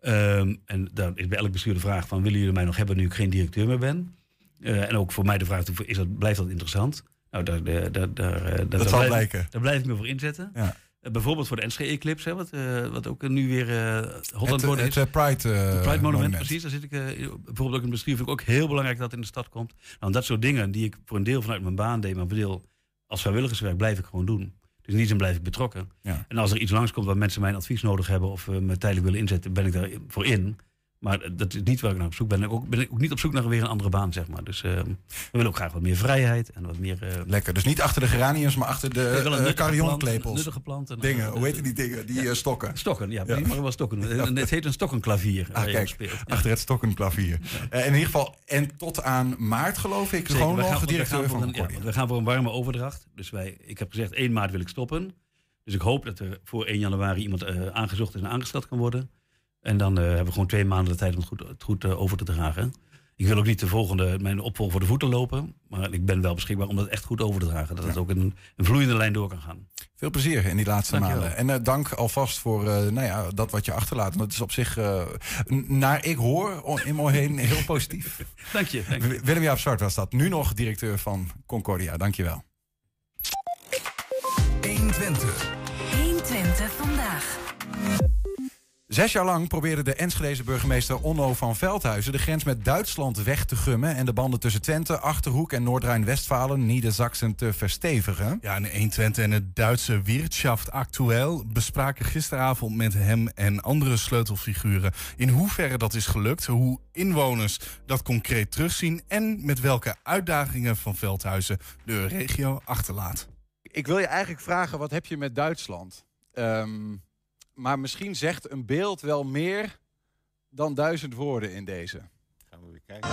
Ehm, en daar is bij elk bestuur de vraag van... willen jullie mij nog hebben nu ik geen directeur meer ben? En ook voor mij de vraag, is dat, blijft dat interessant? Nou, daar, daar, daar, daar, eh, daar zal blijf- blijken. Daar blijf ik me voor inzetten. Ja. Eh, bijvoorbeeld voor de NSG Eclipse, hè, wat, eh, wat ook nu weer eh hot aan het Het, het is. eh, Pride, Het Pride monument, monument. precies. Daar zit ik bijvoorbeeld ook in het bestuur. Vind ik ook heel belangrijk dat het in de stad komt. Nou, dat soort dingen die ik voor een deel vanuit mijn baan deed, maar voor een deel als vrijwilligerswerk blijf ik gewoon doen. Dus in die zin blijf ik betrokken. Ja. En als er iets langskomt waar mensen mijn advies nodig hebben of me tijdelijk willen inzetten, ben ik daar voor in. Maar eh, dat is niet waar ik naar op zoek ben. Ik ook, ben ik ook niet op zoek naar weer een andere baan, zeg maar. Dus eh, we willen ook graag wat meer vrijheid en wat meer... eh, Lekker. Dus niet achter de geraniums, maar achter de uh, nuttige planten. Dingen, hoe heet die dingen? Die eh, stokken. Stokken, ja. Ja. Mag wel stokken. En Het heet een stokkenklavier. Ah, kijk, speelt. Ja. achter het stokkenklavier. Eh, in ieder geval, en tot aan maart geloof ik, Zeker, gewoon we gaan- nog directeur van voor een- ja, we gaan voor een warme overdracht. Dus wij, ik heb gezegd 1 maart wil ik stoppen. Dus ik hoop dat er voor 1 januari iemand eh, aangezocht is en aangesteld kan worden. En dan eh, hebben we gewoon twee maanden de tijd om het goed, het goed eh, over te dragen. Ik wil ook niet de volgende, mijn opvolger voor de voeten lopen. Maar ik ben wel beschikbaar om dat echt goed over te dragen. Dat het ook een, een vloeiende lijn door kan gaan. Veel plezier in die laatste Dankjewel. maanden. En eh, dank alvast voor eh, nou ja, dat wat je achterlaat. Want het is op zich, eh, naar ik hoor, in me heen heel positief. Dank je. Dank je. W- Willem-Jaap Zwart was dat. Nu nog directeur van Concordia. Dankjewel. 120. 120 vandaag. Zes jaar lang probeerde de Enschedeze burgemeester Onno van Veldhuizen... de grens met Duitsland weg te gummen... en de banden tussen Twente, Achterhoek en Noord-Rijn-Westfalen... Niedersachsen te verstevigen. Ja, en 120 en het Duitse Wirtschaft Aktuell bespraken gisteravond met hem en andere sleutelfiguren in hoeverre dat is gelukt, hoe inwoners dat concreet terugzien en met welke uitdagingen van Veldhuizen de regio achterlaat. Ik wil je eigenlijk vragen, wat heb je met Duitsland? Ehm, maar misschien zegt een beeld wel meer dan duizend woorden in deze. Gaan we weer kijken.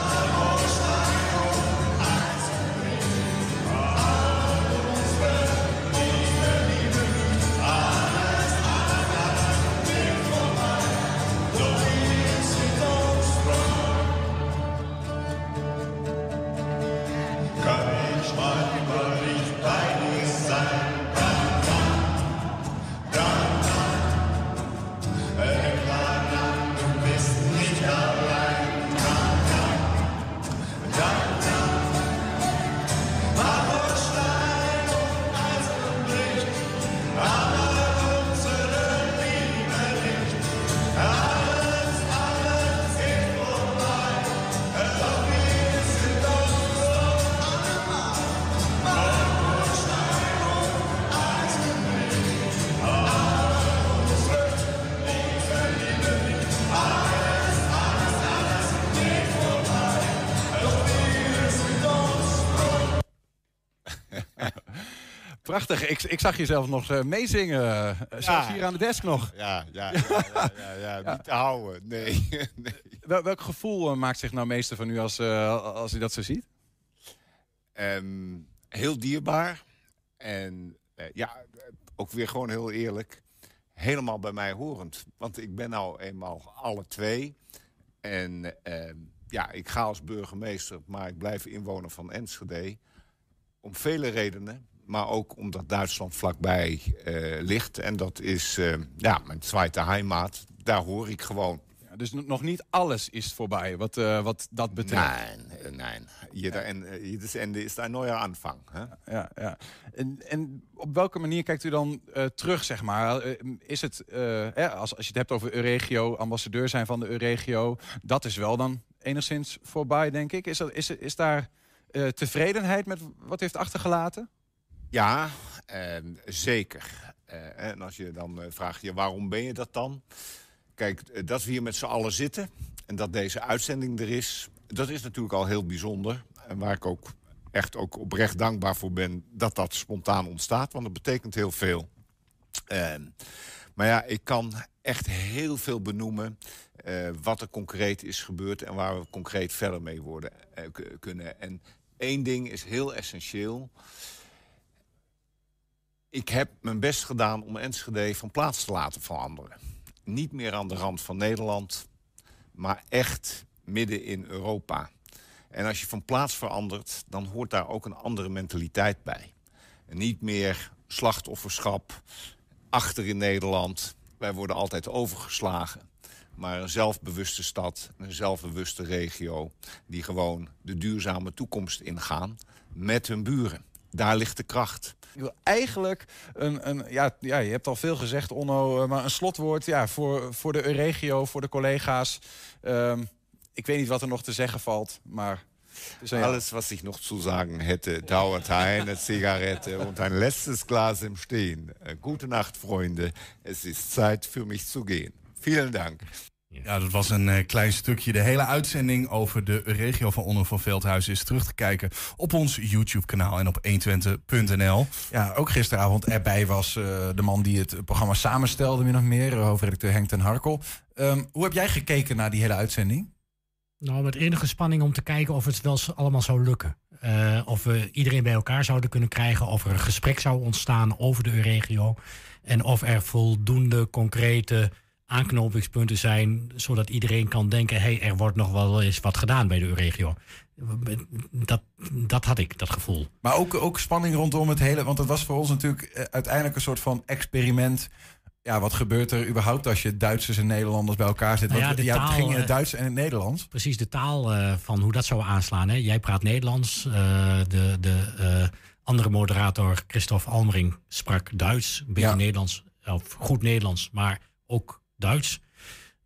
Prachtig. Ik, ik zag jezelf nog eh, meezingen. eh, Zelfs hier aan de desk nog. Ja, ja, ja, ja, niet te houden. Nee, nee. Wel- welk gevoel eh, maakt zich nou meester van u als, als u dat zo ziet? Ehm, heel dierbaar. En ja, ook weer gewoon heel eerlijk. Helemaal bij mij horend. Want ik ben nou eenmaal alle twee. En ehm, ja, ik ga als burgemeester, maar ik blijf inwoner van Enschede. Om vele redenen. Maar ook omdat Duitsland vlakbij eh, ligt. En dat is eh, ja, mijn tweede heimaat. Daar hoor ik gewoon. Ja, dus nog niet alles is voorbij wat, eh, wat dat betreft. Nee, nee. Jeder, en, jedes Ende is een nieuwe aanvang. Hè? Ja, ja. En, en op welke manier kijkt u dan terug, zeg maar? Is het, als, als je het hebt over Euregio, ambassadeur zijn van de Euregio... dat is wel dan enigszins voorbij, denk ik. Is, dat, is, is daar tevredenheid met wat u heeft achtergelaten? Ja, ehm, zeker. Eh, en als je dan eh, vraagt, ja, waarom ben je dat dan? Kijk, eh, dat we hier met z'n allen zitten en dat deze uitzending er is... dat is natuurlijk al heel bijzonder. En waar ik ook echt ook oprecht dankbaar voor ben... dat dat spontaan ontstaat, want dat betekent heel veel. Ehm, maar ja, ik kan echt heel veel benoemen... eh, wat er concreet is gebeurd en waar we concreet verder mee worden, eh, kunnen. En één ding is heel essentieel... Ik heb mijn best gedaan om Enschede van plaats te laten veranderen. Niet meer aan de rand van Nederland, maar echt midden in Europa. En als je van plaats verandert, dan hoort daar ook een andere mentaliteit bij. Niet meer slachtofferschap achter in Nederland. Wij worden altijd overgeslagen. Maar een zelfbewuste stad, een zelfbewuste regio... die gewoon de duurzame toekomst ingaan met hun buren. Daar ligt de kracht. Ik wil eigenlijk een, een ja, ja, je hebt al veel gezegd, Onno, eh, maar een slotwoord ja, voor, voor de Euregio, voor de collega's. Ehm, ik weet niet wat er nog te zeggen valt, maar... Alles, was ich noch zu sagen hätte, dauert eine Zigarette und ein letztes Glas im Stehen. Gute Nacht, Freunde. Es ist Zeit für mich zu gehen. Vielen Dank. Ja, dat was een eh, klein stukje. De hele uitzending over de regio van Onno van Veldhuizen is terug te kijken op ons YouTube-kanaal en op 120.nl. Ja, ook gisteravond erbij was eh, de man die het programma samenstelde, min of meer, eh, hoofdredacteur Henk ten Harkel. Ehm, hoe heb jij gekeken naar die hele uitzending? Nou, met enige spanning om te kijken of het wel allemaal zou lukken. Eh, of we iedereen bij elkaar zouden kunnen krijgen. Of er een gesprek zou ontstaan over de regio. En of er voldoende concrete aanknopingspunten zijn, zodat iedereen kan denken: hé, hey, er wordt nog wel eens wat gedaan bij de Euregio. Dat, dat had ik, dat gevoel. Maar ook, ook spanning rondom het hele. Want het was voor ons natuurlijk eh, uiteindelijk een soort van experiment. Ja, wat gebeurt er überhaupt als je Duitsers en Nederlanders bij elkaar zit? Nou ja, Want de het taal, ging in het eh, Duits en het Nederlands. Precies de taal eh, van hoe dat zou aanslaan. Hè? Jij praat Nederlands. de de andere moderator, Christophe Almering, sprak Duits. Een beetje Ja. Nederlands, of goed Nederlands, maar ook Duits.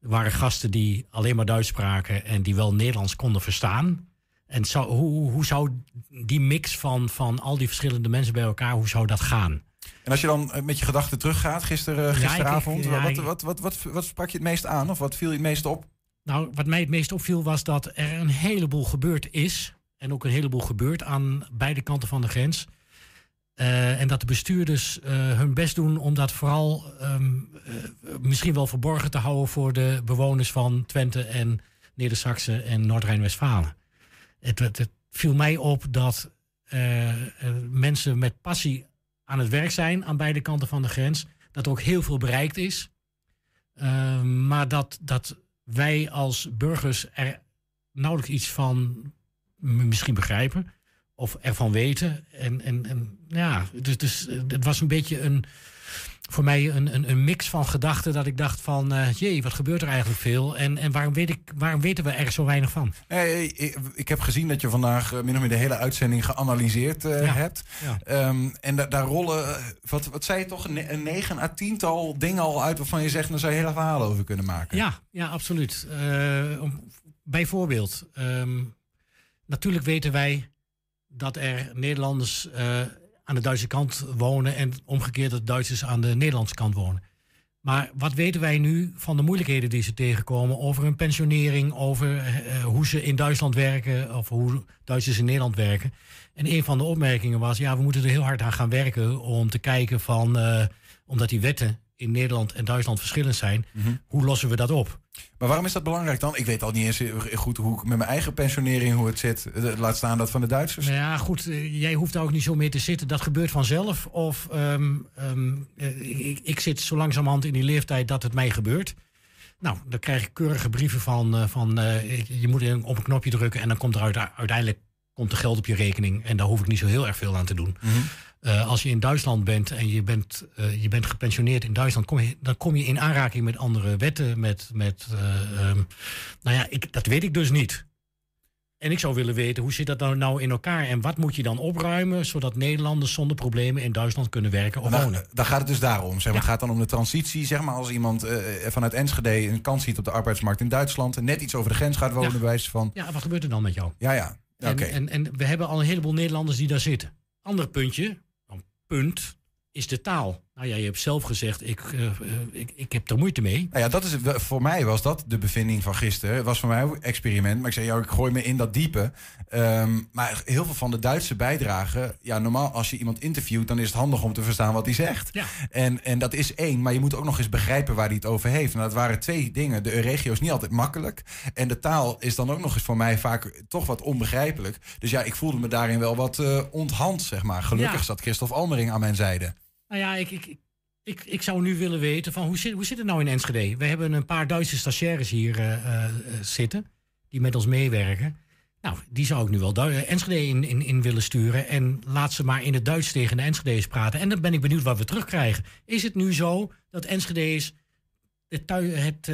Er waren gasten die alleen maar Duits spraken en die wel Nederlands konden verstaan. En zou, hoe, hoe zou die mix van, van al die verschillende mensen bij elkaar, hoe zou dat gaan? En als je dan eh, met je gedachten teruggaat, gisteren, Ja, ik- gisteravond, ja, ik- wat, wat, wat, wat sprak je het meest aan? Of wat viel je het meest op? Nou, wat mij het meest opviel was dat er een heleboel gebeurd is. En ook een heleboel gebeurt aan beide kanten van de grens. Eh, en dat de bestuurders eh, hun best doen om dat vooral ehm, eh, misschien wel verborgen te houden voor de bewoners van Twente en Neder-Saxe en Noord-Rijn-Westfalen. Het, het, viel mij op dat mensen met passie aan het werk zijn aan beide kanten van de grens. Dat er ook heel veel bereikt is. Uh, maar dat, dat wij als burgers er nauwelijks iets van misschien begrijpen of ervan weten. En, en, en ja, dus, dus eh, het was een beetje een, voor mij een, een, een mix van gedachten dat ik dacht van, eh, jee, wat gebeurt er eigenlijk veel? En, en waarom, weet ik, waarom weten we er zo weinig van? Eh, ik, heb gezien dat je vandaag min of meer de hele uitzending geanalyseerd Ja. hebt. Ja. Ehm, en da- daar rollen, wat, wat zei je toch, een, ne- een negen à tiental dingen al uit waarvan je zegt, daar zou je hele verhalen over kunnen maken. Ja, ja absoluut. Om- bijvoorbeeld, ehm, natuurlijk weten wij dat er Nederlanders eh, aan de Duitse kant wonen en omgekeerd dat Duitsers aan de Nederlandse kant wonen. Maar wat weten wij nu van de moeilijkheden die ze tegenkomen over hun pensionering, over eh, hoe ze in Duitsland werken of hoe Duitsers in Nederland werken? En een van de opmerkingen was, ja, we moeten er heel hard aan gaan werken om te kijken van, eh, omdat die wetten in Nederland en Duitsland verschillend zijn, hoe lossen we dat op? Maar waarom is dat belangrijk dan? Ik weet al niet eens heel goed hoe ik met mijn eigen pensionering hoe het zit. Eh, Laat staan dat van de Duitsers. Nou ja, goed, eh, jij hoeft daar ook niet zo mee te zitten. Dat gebeurt vanzelf. Of ehm, ehm, eh, ik, ik zit zo langzamerhand in die leeftijd dat het mij gebeurt. Nou, dan krijg ik keurige brieven van, eh, van eh, je moet op een knopje drukken en dan komt er uit- uiteindelijk komt er geld op je rekening. En daar hoef ik niet zo heel erg veel aan te doen. Eh, als je in Duitsland bent en je bent, eh, je bent gepensioneerd in Duitsland, kom je, dan kom je in aanraking met andere wetten. Met, met, eh, ehm, nou ja, ik, dat weet ik dus niet. En ik zou willen weten, hoe zit dat nou, nou in elkaar? En wat moet je dan opruimen, zodat Nederlanders zonder problemen in Duitsland kunnen werken of wonen? daar gaat het dus daarom. Zeg maar. Het gaat dan om de transitie. Zeg maar als iemand vanuit Enschede een kans ziet op de arbeidsmarkt in Duitsland. En net iets over de grens gaat wonen, Ja. bij wijze van. Ja, wat gebeurt er dan met jou? Ja, ja. En, en, en we hebben al een heleboel Nederlanders die daar zitten. Ander puntje, een punt, is de taal. Nou ja, je hebt zelf gezegd, ik, eh, eh, ik, ik heb er moeite mee. Nou ja, dat is voor mij was dat de bevinding van gisteren. Het was voor mij ook een experiment. Maar ik zei, ja, ik gooi me in dat diepe. Ehm, maar heel veel van de Duitse bijdragen... Ja, normaal als je iemand interviewt... dan is het handig om te verstaan wat hij zegt. Ja. En, en dat is één. Maar je moet ook nog eens begrijpen waar hij het over heeft. Nou, dat waren twee dingen. De regio is niet altijd makkelijk. En de taal is dan ook nog eens voor mij vaak toch wat onbegrijpelijk. Dus ja, ik voelde me daarin wel wat eh onthand, zeg maar. Gelukkig Ja. zat Christophe Almering aan mijn zijde. Nou ja, ik, ik, ik, ik zou nu willen weten van hoe zit, hoe zit het nou in Enschede? We hebben een paar Duitse stagiaires hier eh, eh, eh, zitten die met ons meewerken. Nou, die zou ik nu wel Du- Enschede in, in, in willen sturen. En laat ze maar in het Duits tegen de Enschede's praten. En dan ben ik benieuwd wat we terugkrijgen. Is het nu zo dat Enschede's het, het,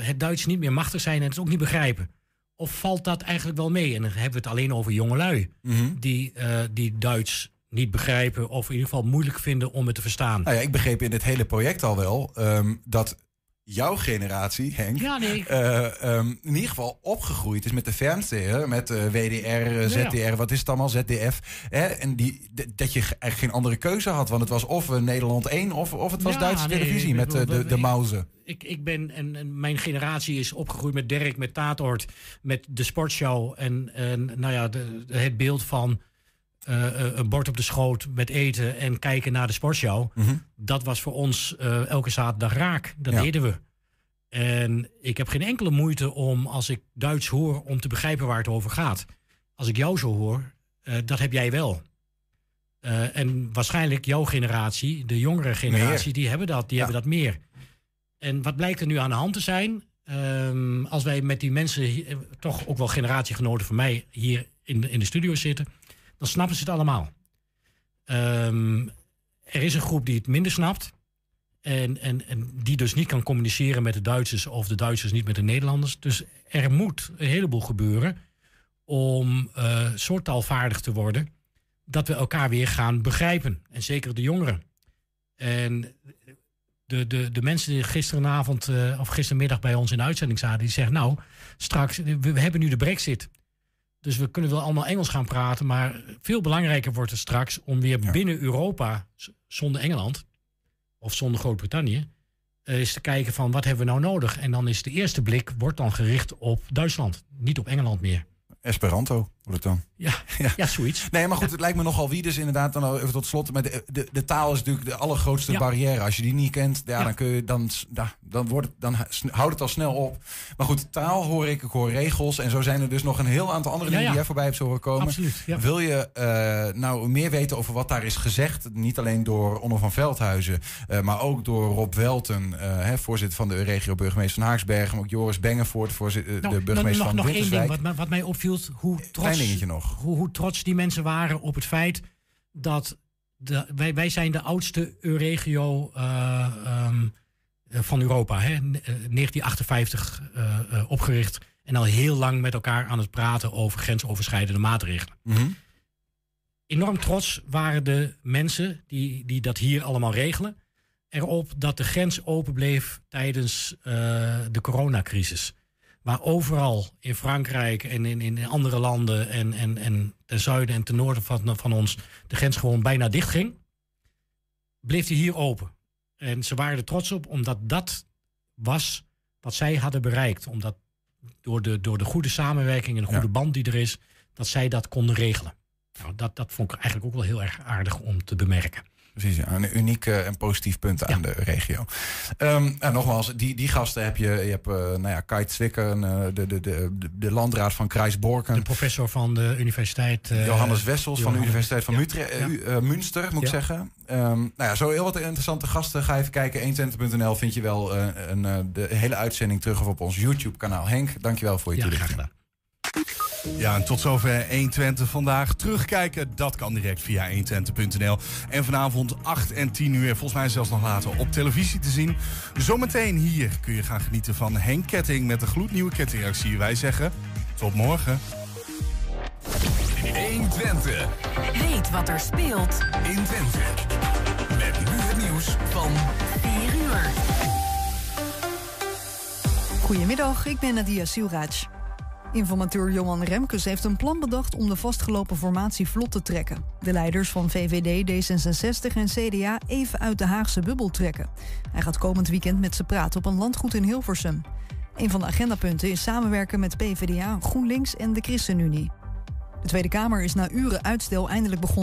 het Duits niet meer machtig zijn en het ook niet begrijpen? Of valt dat eigenlijk wel mee? En dan hebben we het alleen over jongelui Mhm. die, die Duits niet begrijpen of in ieder geval moeilijk vinden om het te verstaan. Nou ja, ik begreep in dit hele project al wel ehm, dat jouw generatie, Henk, Ja, nee. eh, ehm, in ieder geval opgegroeid is met de fernseher, met eh, WDR, eh, ZDR, wat is het allemaal, ZDF. Hè? En die, dat je eigenlijk geen andere keuze had, want het was of Nederland 1 of, of het was Ja, Duitse nee, televisie met bedoel, de, de ik- mauzen. Ik, ik ben, en, en mijn generatie is opgegroeid met Dirk, met Taatort, met de sportshow. En, en nou ja, de- het beeld van eh, eh, een bord op de schoot met eten en kijken naar de sportshow. Dat was voor ons eh, elke zaterdag raak. Dat Ja. deden we. En ik heb geen enkele moeite om, als ik Duits hoor, om te begrijpen waar het over gaat. Als ik jou zo hoor, dat heb jij wel. En waarschijnlijk jouw generatie, de jongere generatie, Meer. die hebben dat, die Ja. hebben dat meer. En wat blijkt er nu aan de hand te zijn? Ehm, als wij met die mensen, toch ook wel generatiegenoten van mij, hier in de, in de studio zitten, dan snappen ze het allemaal. Ehm, er is een groep die het minder snapt. En, en, en die dus niet kan communiceren met de Duitsers of de Duitsers niet met de Nederlanders. Dus er moet een heleboel gebeuren om eh soorttaalvaardig te worden. Dat we elkaar weer gaan begrijpen. En zeker de jongeren. En de, de, de mensen die gisteravond eh, of gistermiddag bij ons in de uitzending zaten, die zeggen: Nou, straks, we hebben nu de Brexit. Dus we kunnen wel allemaal Engels gaan praten. Maar veel belangrijker wordt het straks om weer binnen Europa, zonder Engeland of zonder Groot-Brittannië, eh, eens te kijken van wat hebben we nou nodig. En dan is de eerste blik wordt dan gericht op Duitsland, niet op Engeland meer. Esperanto wordt het dan. Ja, ja. zoiets. Nee, maar goed, het lijkt me nogal wie dus inderdaad dan even tot slot. Maar de, de, de taal is natuurlijk de allergrootste Ja. barrière. Als je die niet kent, ja, dan kun je dan, dan wordt het, dan houdt het al snel op. Maar goed, taal hoor ik, ik hoor regels en zo zijn er dus nog een heel aantal andere dingen die jij voorbij hebt horen komen. Absoluut. Wil je eh, nou meer weten over wat daar is gezegd, niet alleen door Onno van Veldhuizen, eh, maar ook door Rob Welten, eh, hè, voorzitter van de regio burgemeester van Haaksbergen, maar ook Joris Bengevoort, voorzitter, Nou, de burgemeester nog, nog van één ding wat, mij- wat mij opviel. Hoe Klein trots, dingetje nog. Hoe, hoe trots die mensen waren op het feit dat de, wij, wij zijn de oudste regio eh, ehm, eh, van Europa. Hè? N- eh, 1958 eh, opgericht. En al heel lang met elkaar aan het praten over grensoverschrijdende maatregelen. Mhm. Enorm trots waren de mensen die, die dat hier allemaal regelen. Erop dat de grens open bleef tijdens de coronacrisis. Waar overal in Frankrijk en in, in andere landen en, en, en ten zuiden en ten noorden van, van ons de grens gewoon bijna dicht ging, bleef die hier open. En ze waren er trots op, omdat dat was wat zij hadden bereikt. Omdat door de, door de goede samenwerking en de goede band die er is, dat zij dat konden regelen. Nou, dat, dat vond ik eigenlijk ook wel heel erg aardig om te bemerken. Precies, ja, een uniek eh, en positief punt aan de regio. Ehm, en nogmaals, die, die gasten heb je. Je hebt eh, nou ja, Kite eh, de, de, de, de, landraad van Kruisborken. De professor van de universiteit. Johannes Wessels van de Universiteit van Ja. Münster, moet ik zeggen. Ehm, nou ja, zo heel wat interessante gasten. Ga even kijken. 120.nl vind je wel een, de hele uitzending terug of op ons YouTube-kanaal. Henk, dankjewel voor je Ja, toelichting. Ja, en tot zover 120 vandaag. Terugkijken, dat kan direct via 120.nl. En vanavond 8 en 10 uur, volgens mij zelfs nog later, op televisie te zien. Zometeen hier kun je gaan genieten van Henk Ketting met de gloednieuwe kettingreactie. Wij zeggen, tot morgen. 120 Weet wat er speelt in Twente. Met nu het nieuws van 4 uur. Goedemiddag, ik ben Nadia Silraj. Informateur Johan Remkes heeft een plan bedacht om de vastgelopen formatie vlot te trekken. De leiders van VVD, D66 en CDA even uit de Haagse bubbel trekken. Hij gaat komend weekend met ze praten op een landgoed in Hilversum. Een van de agendapunten is samenwerken met PvdA, GroenLinks en de ChristenUnie. De Tweede Kamer is na uren uitstel eindelijk begonnen.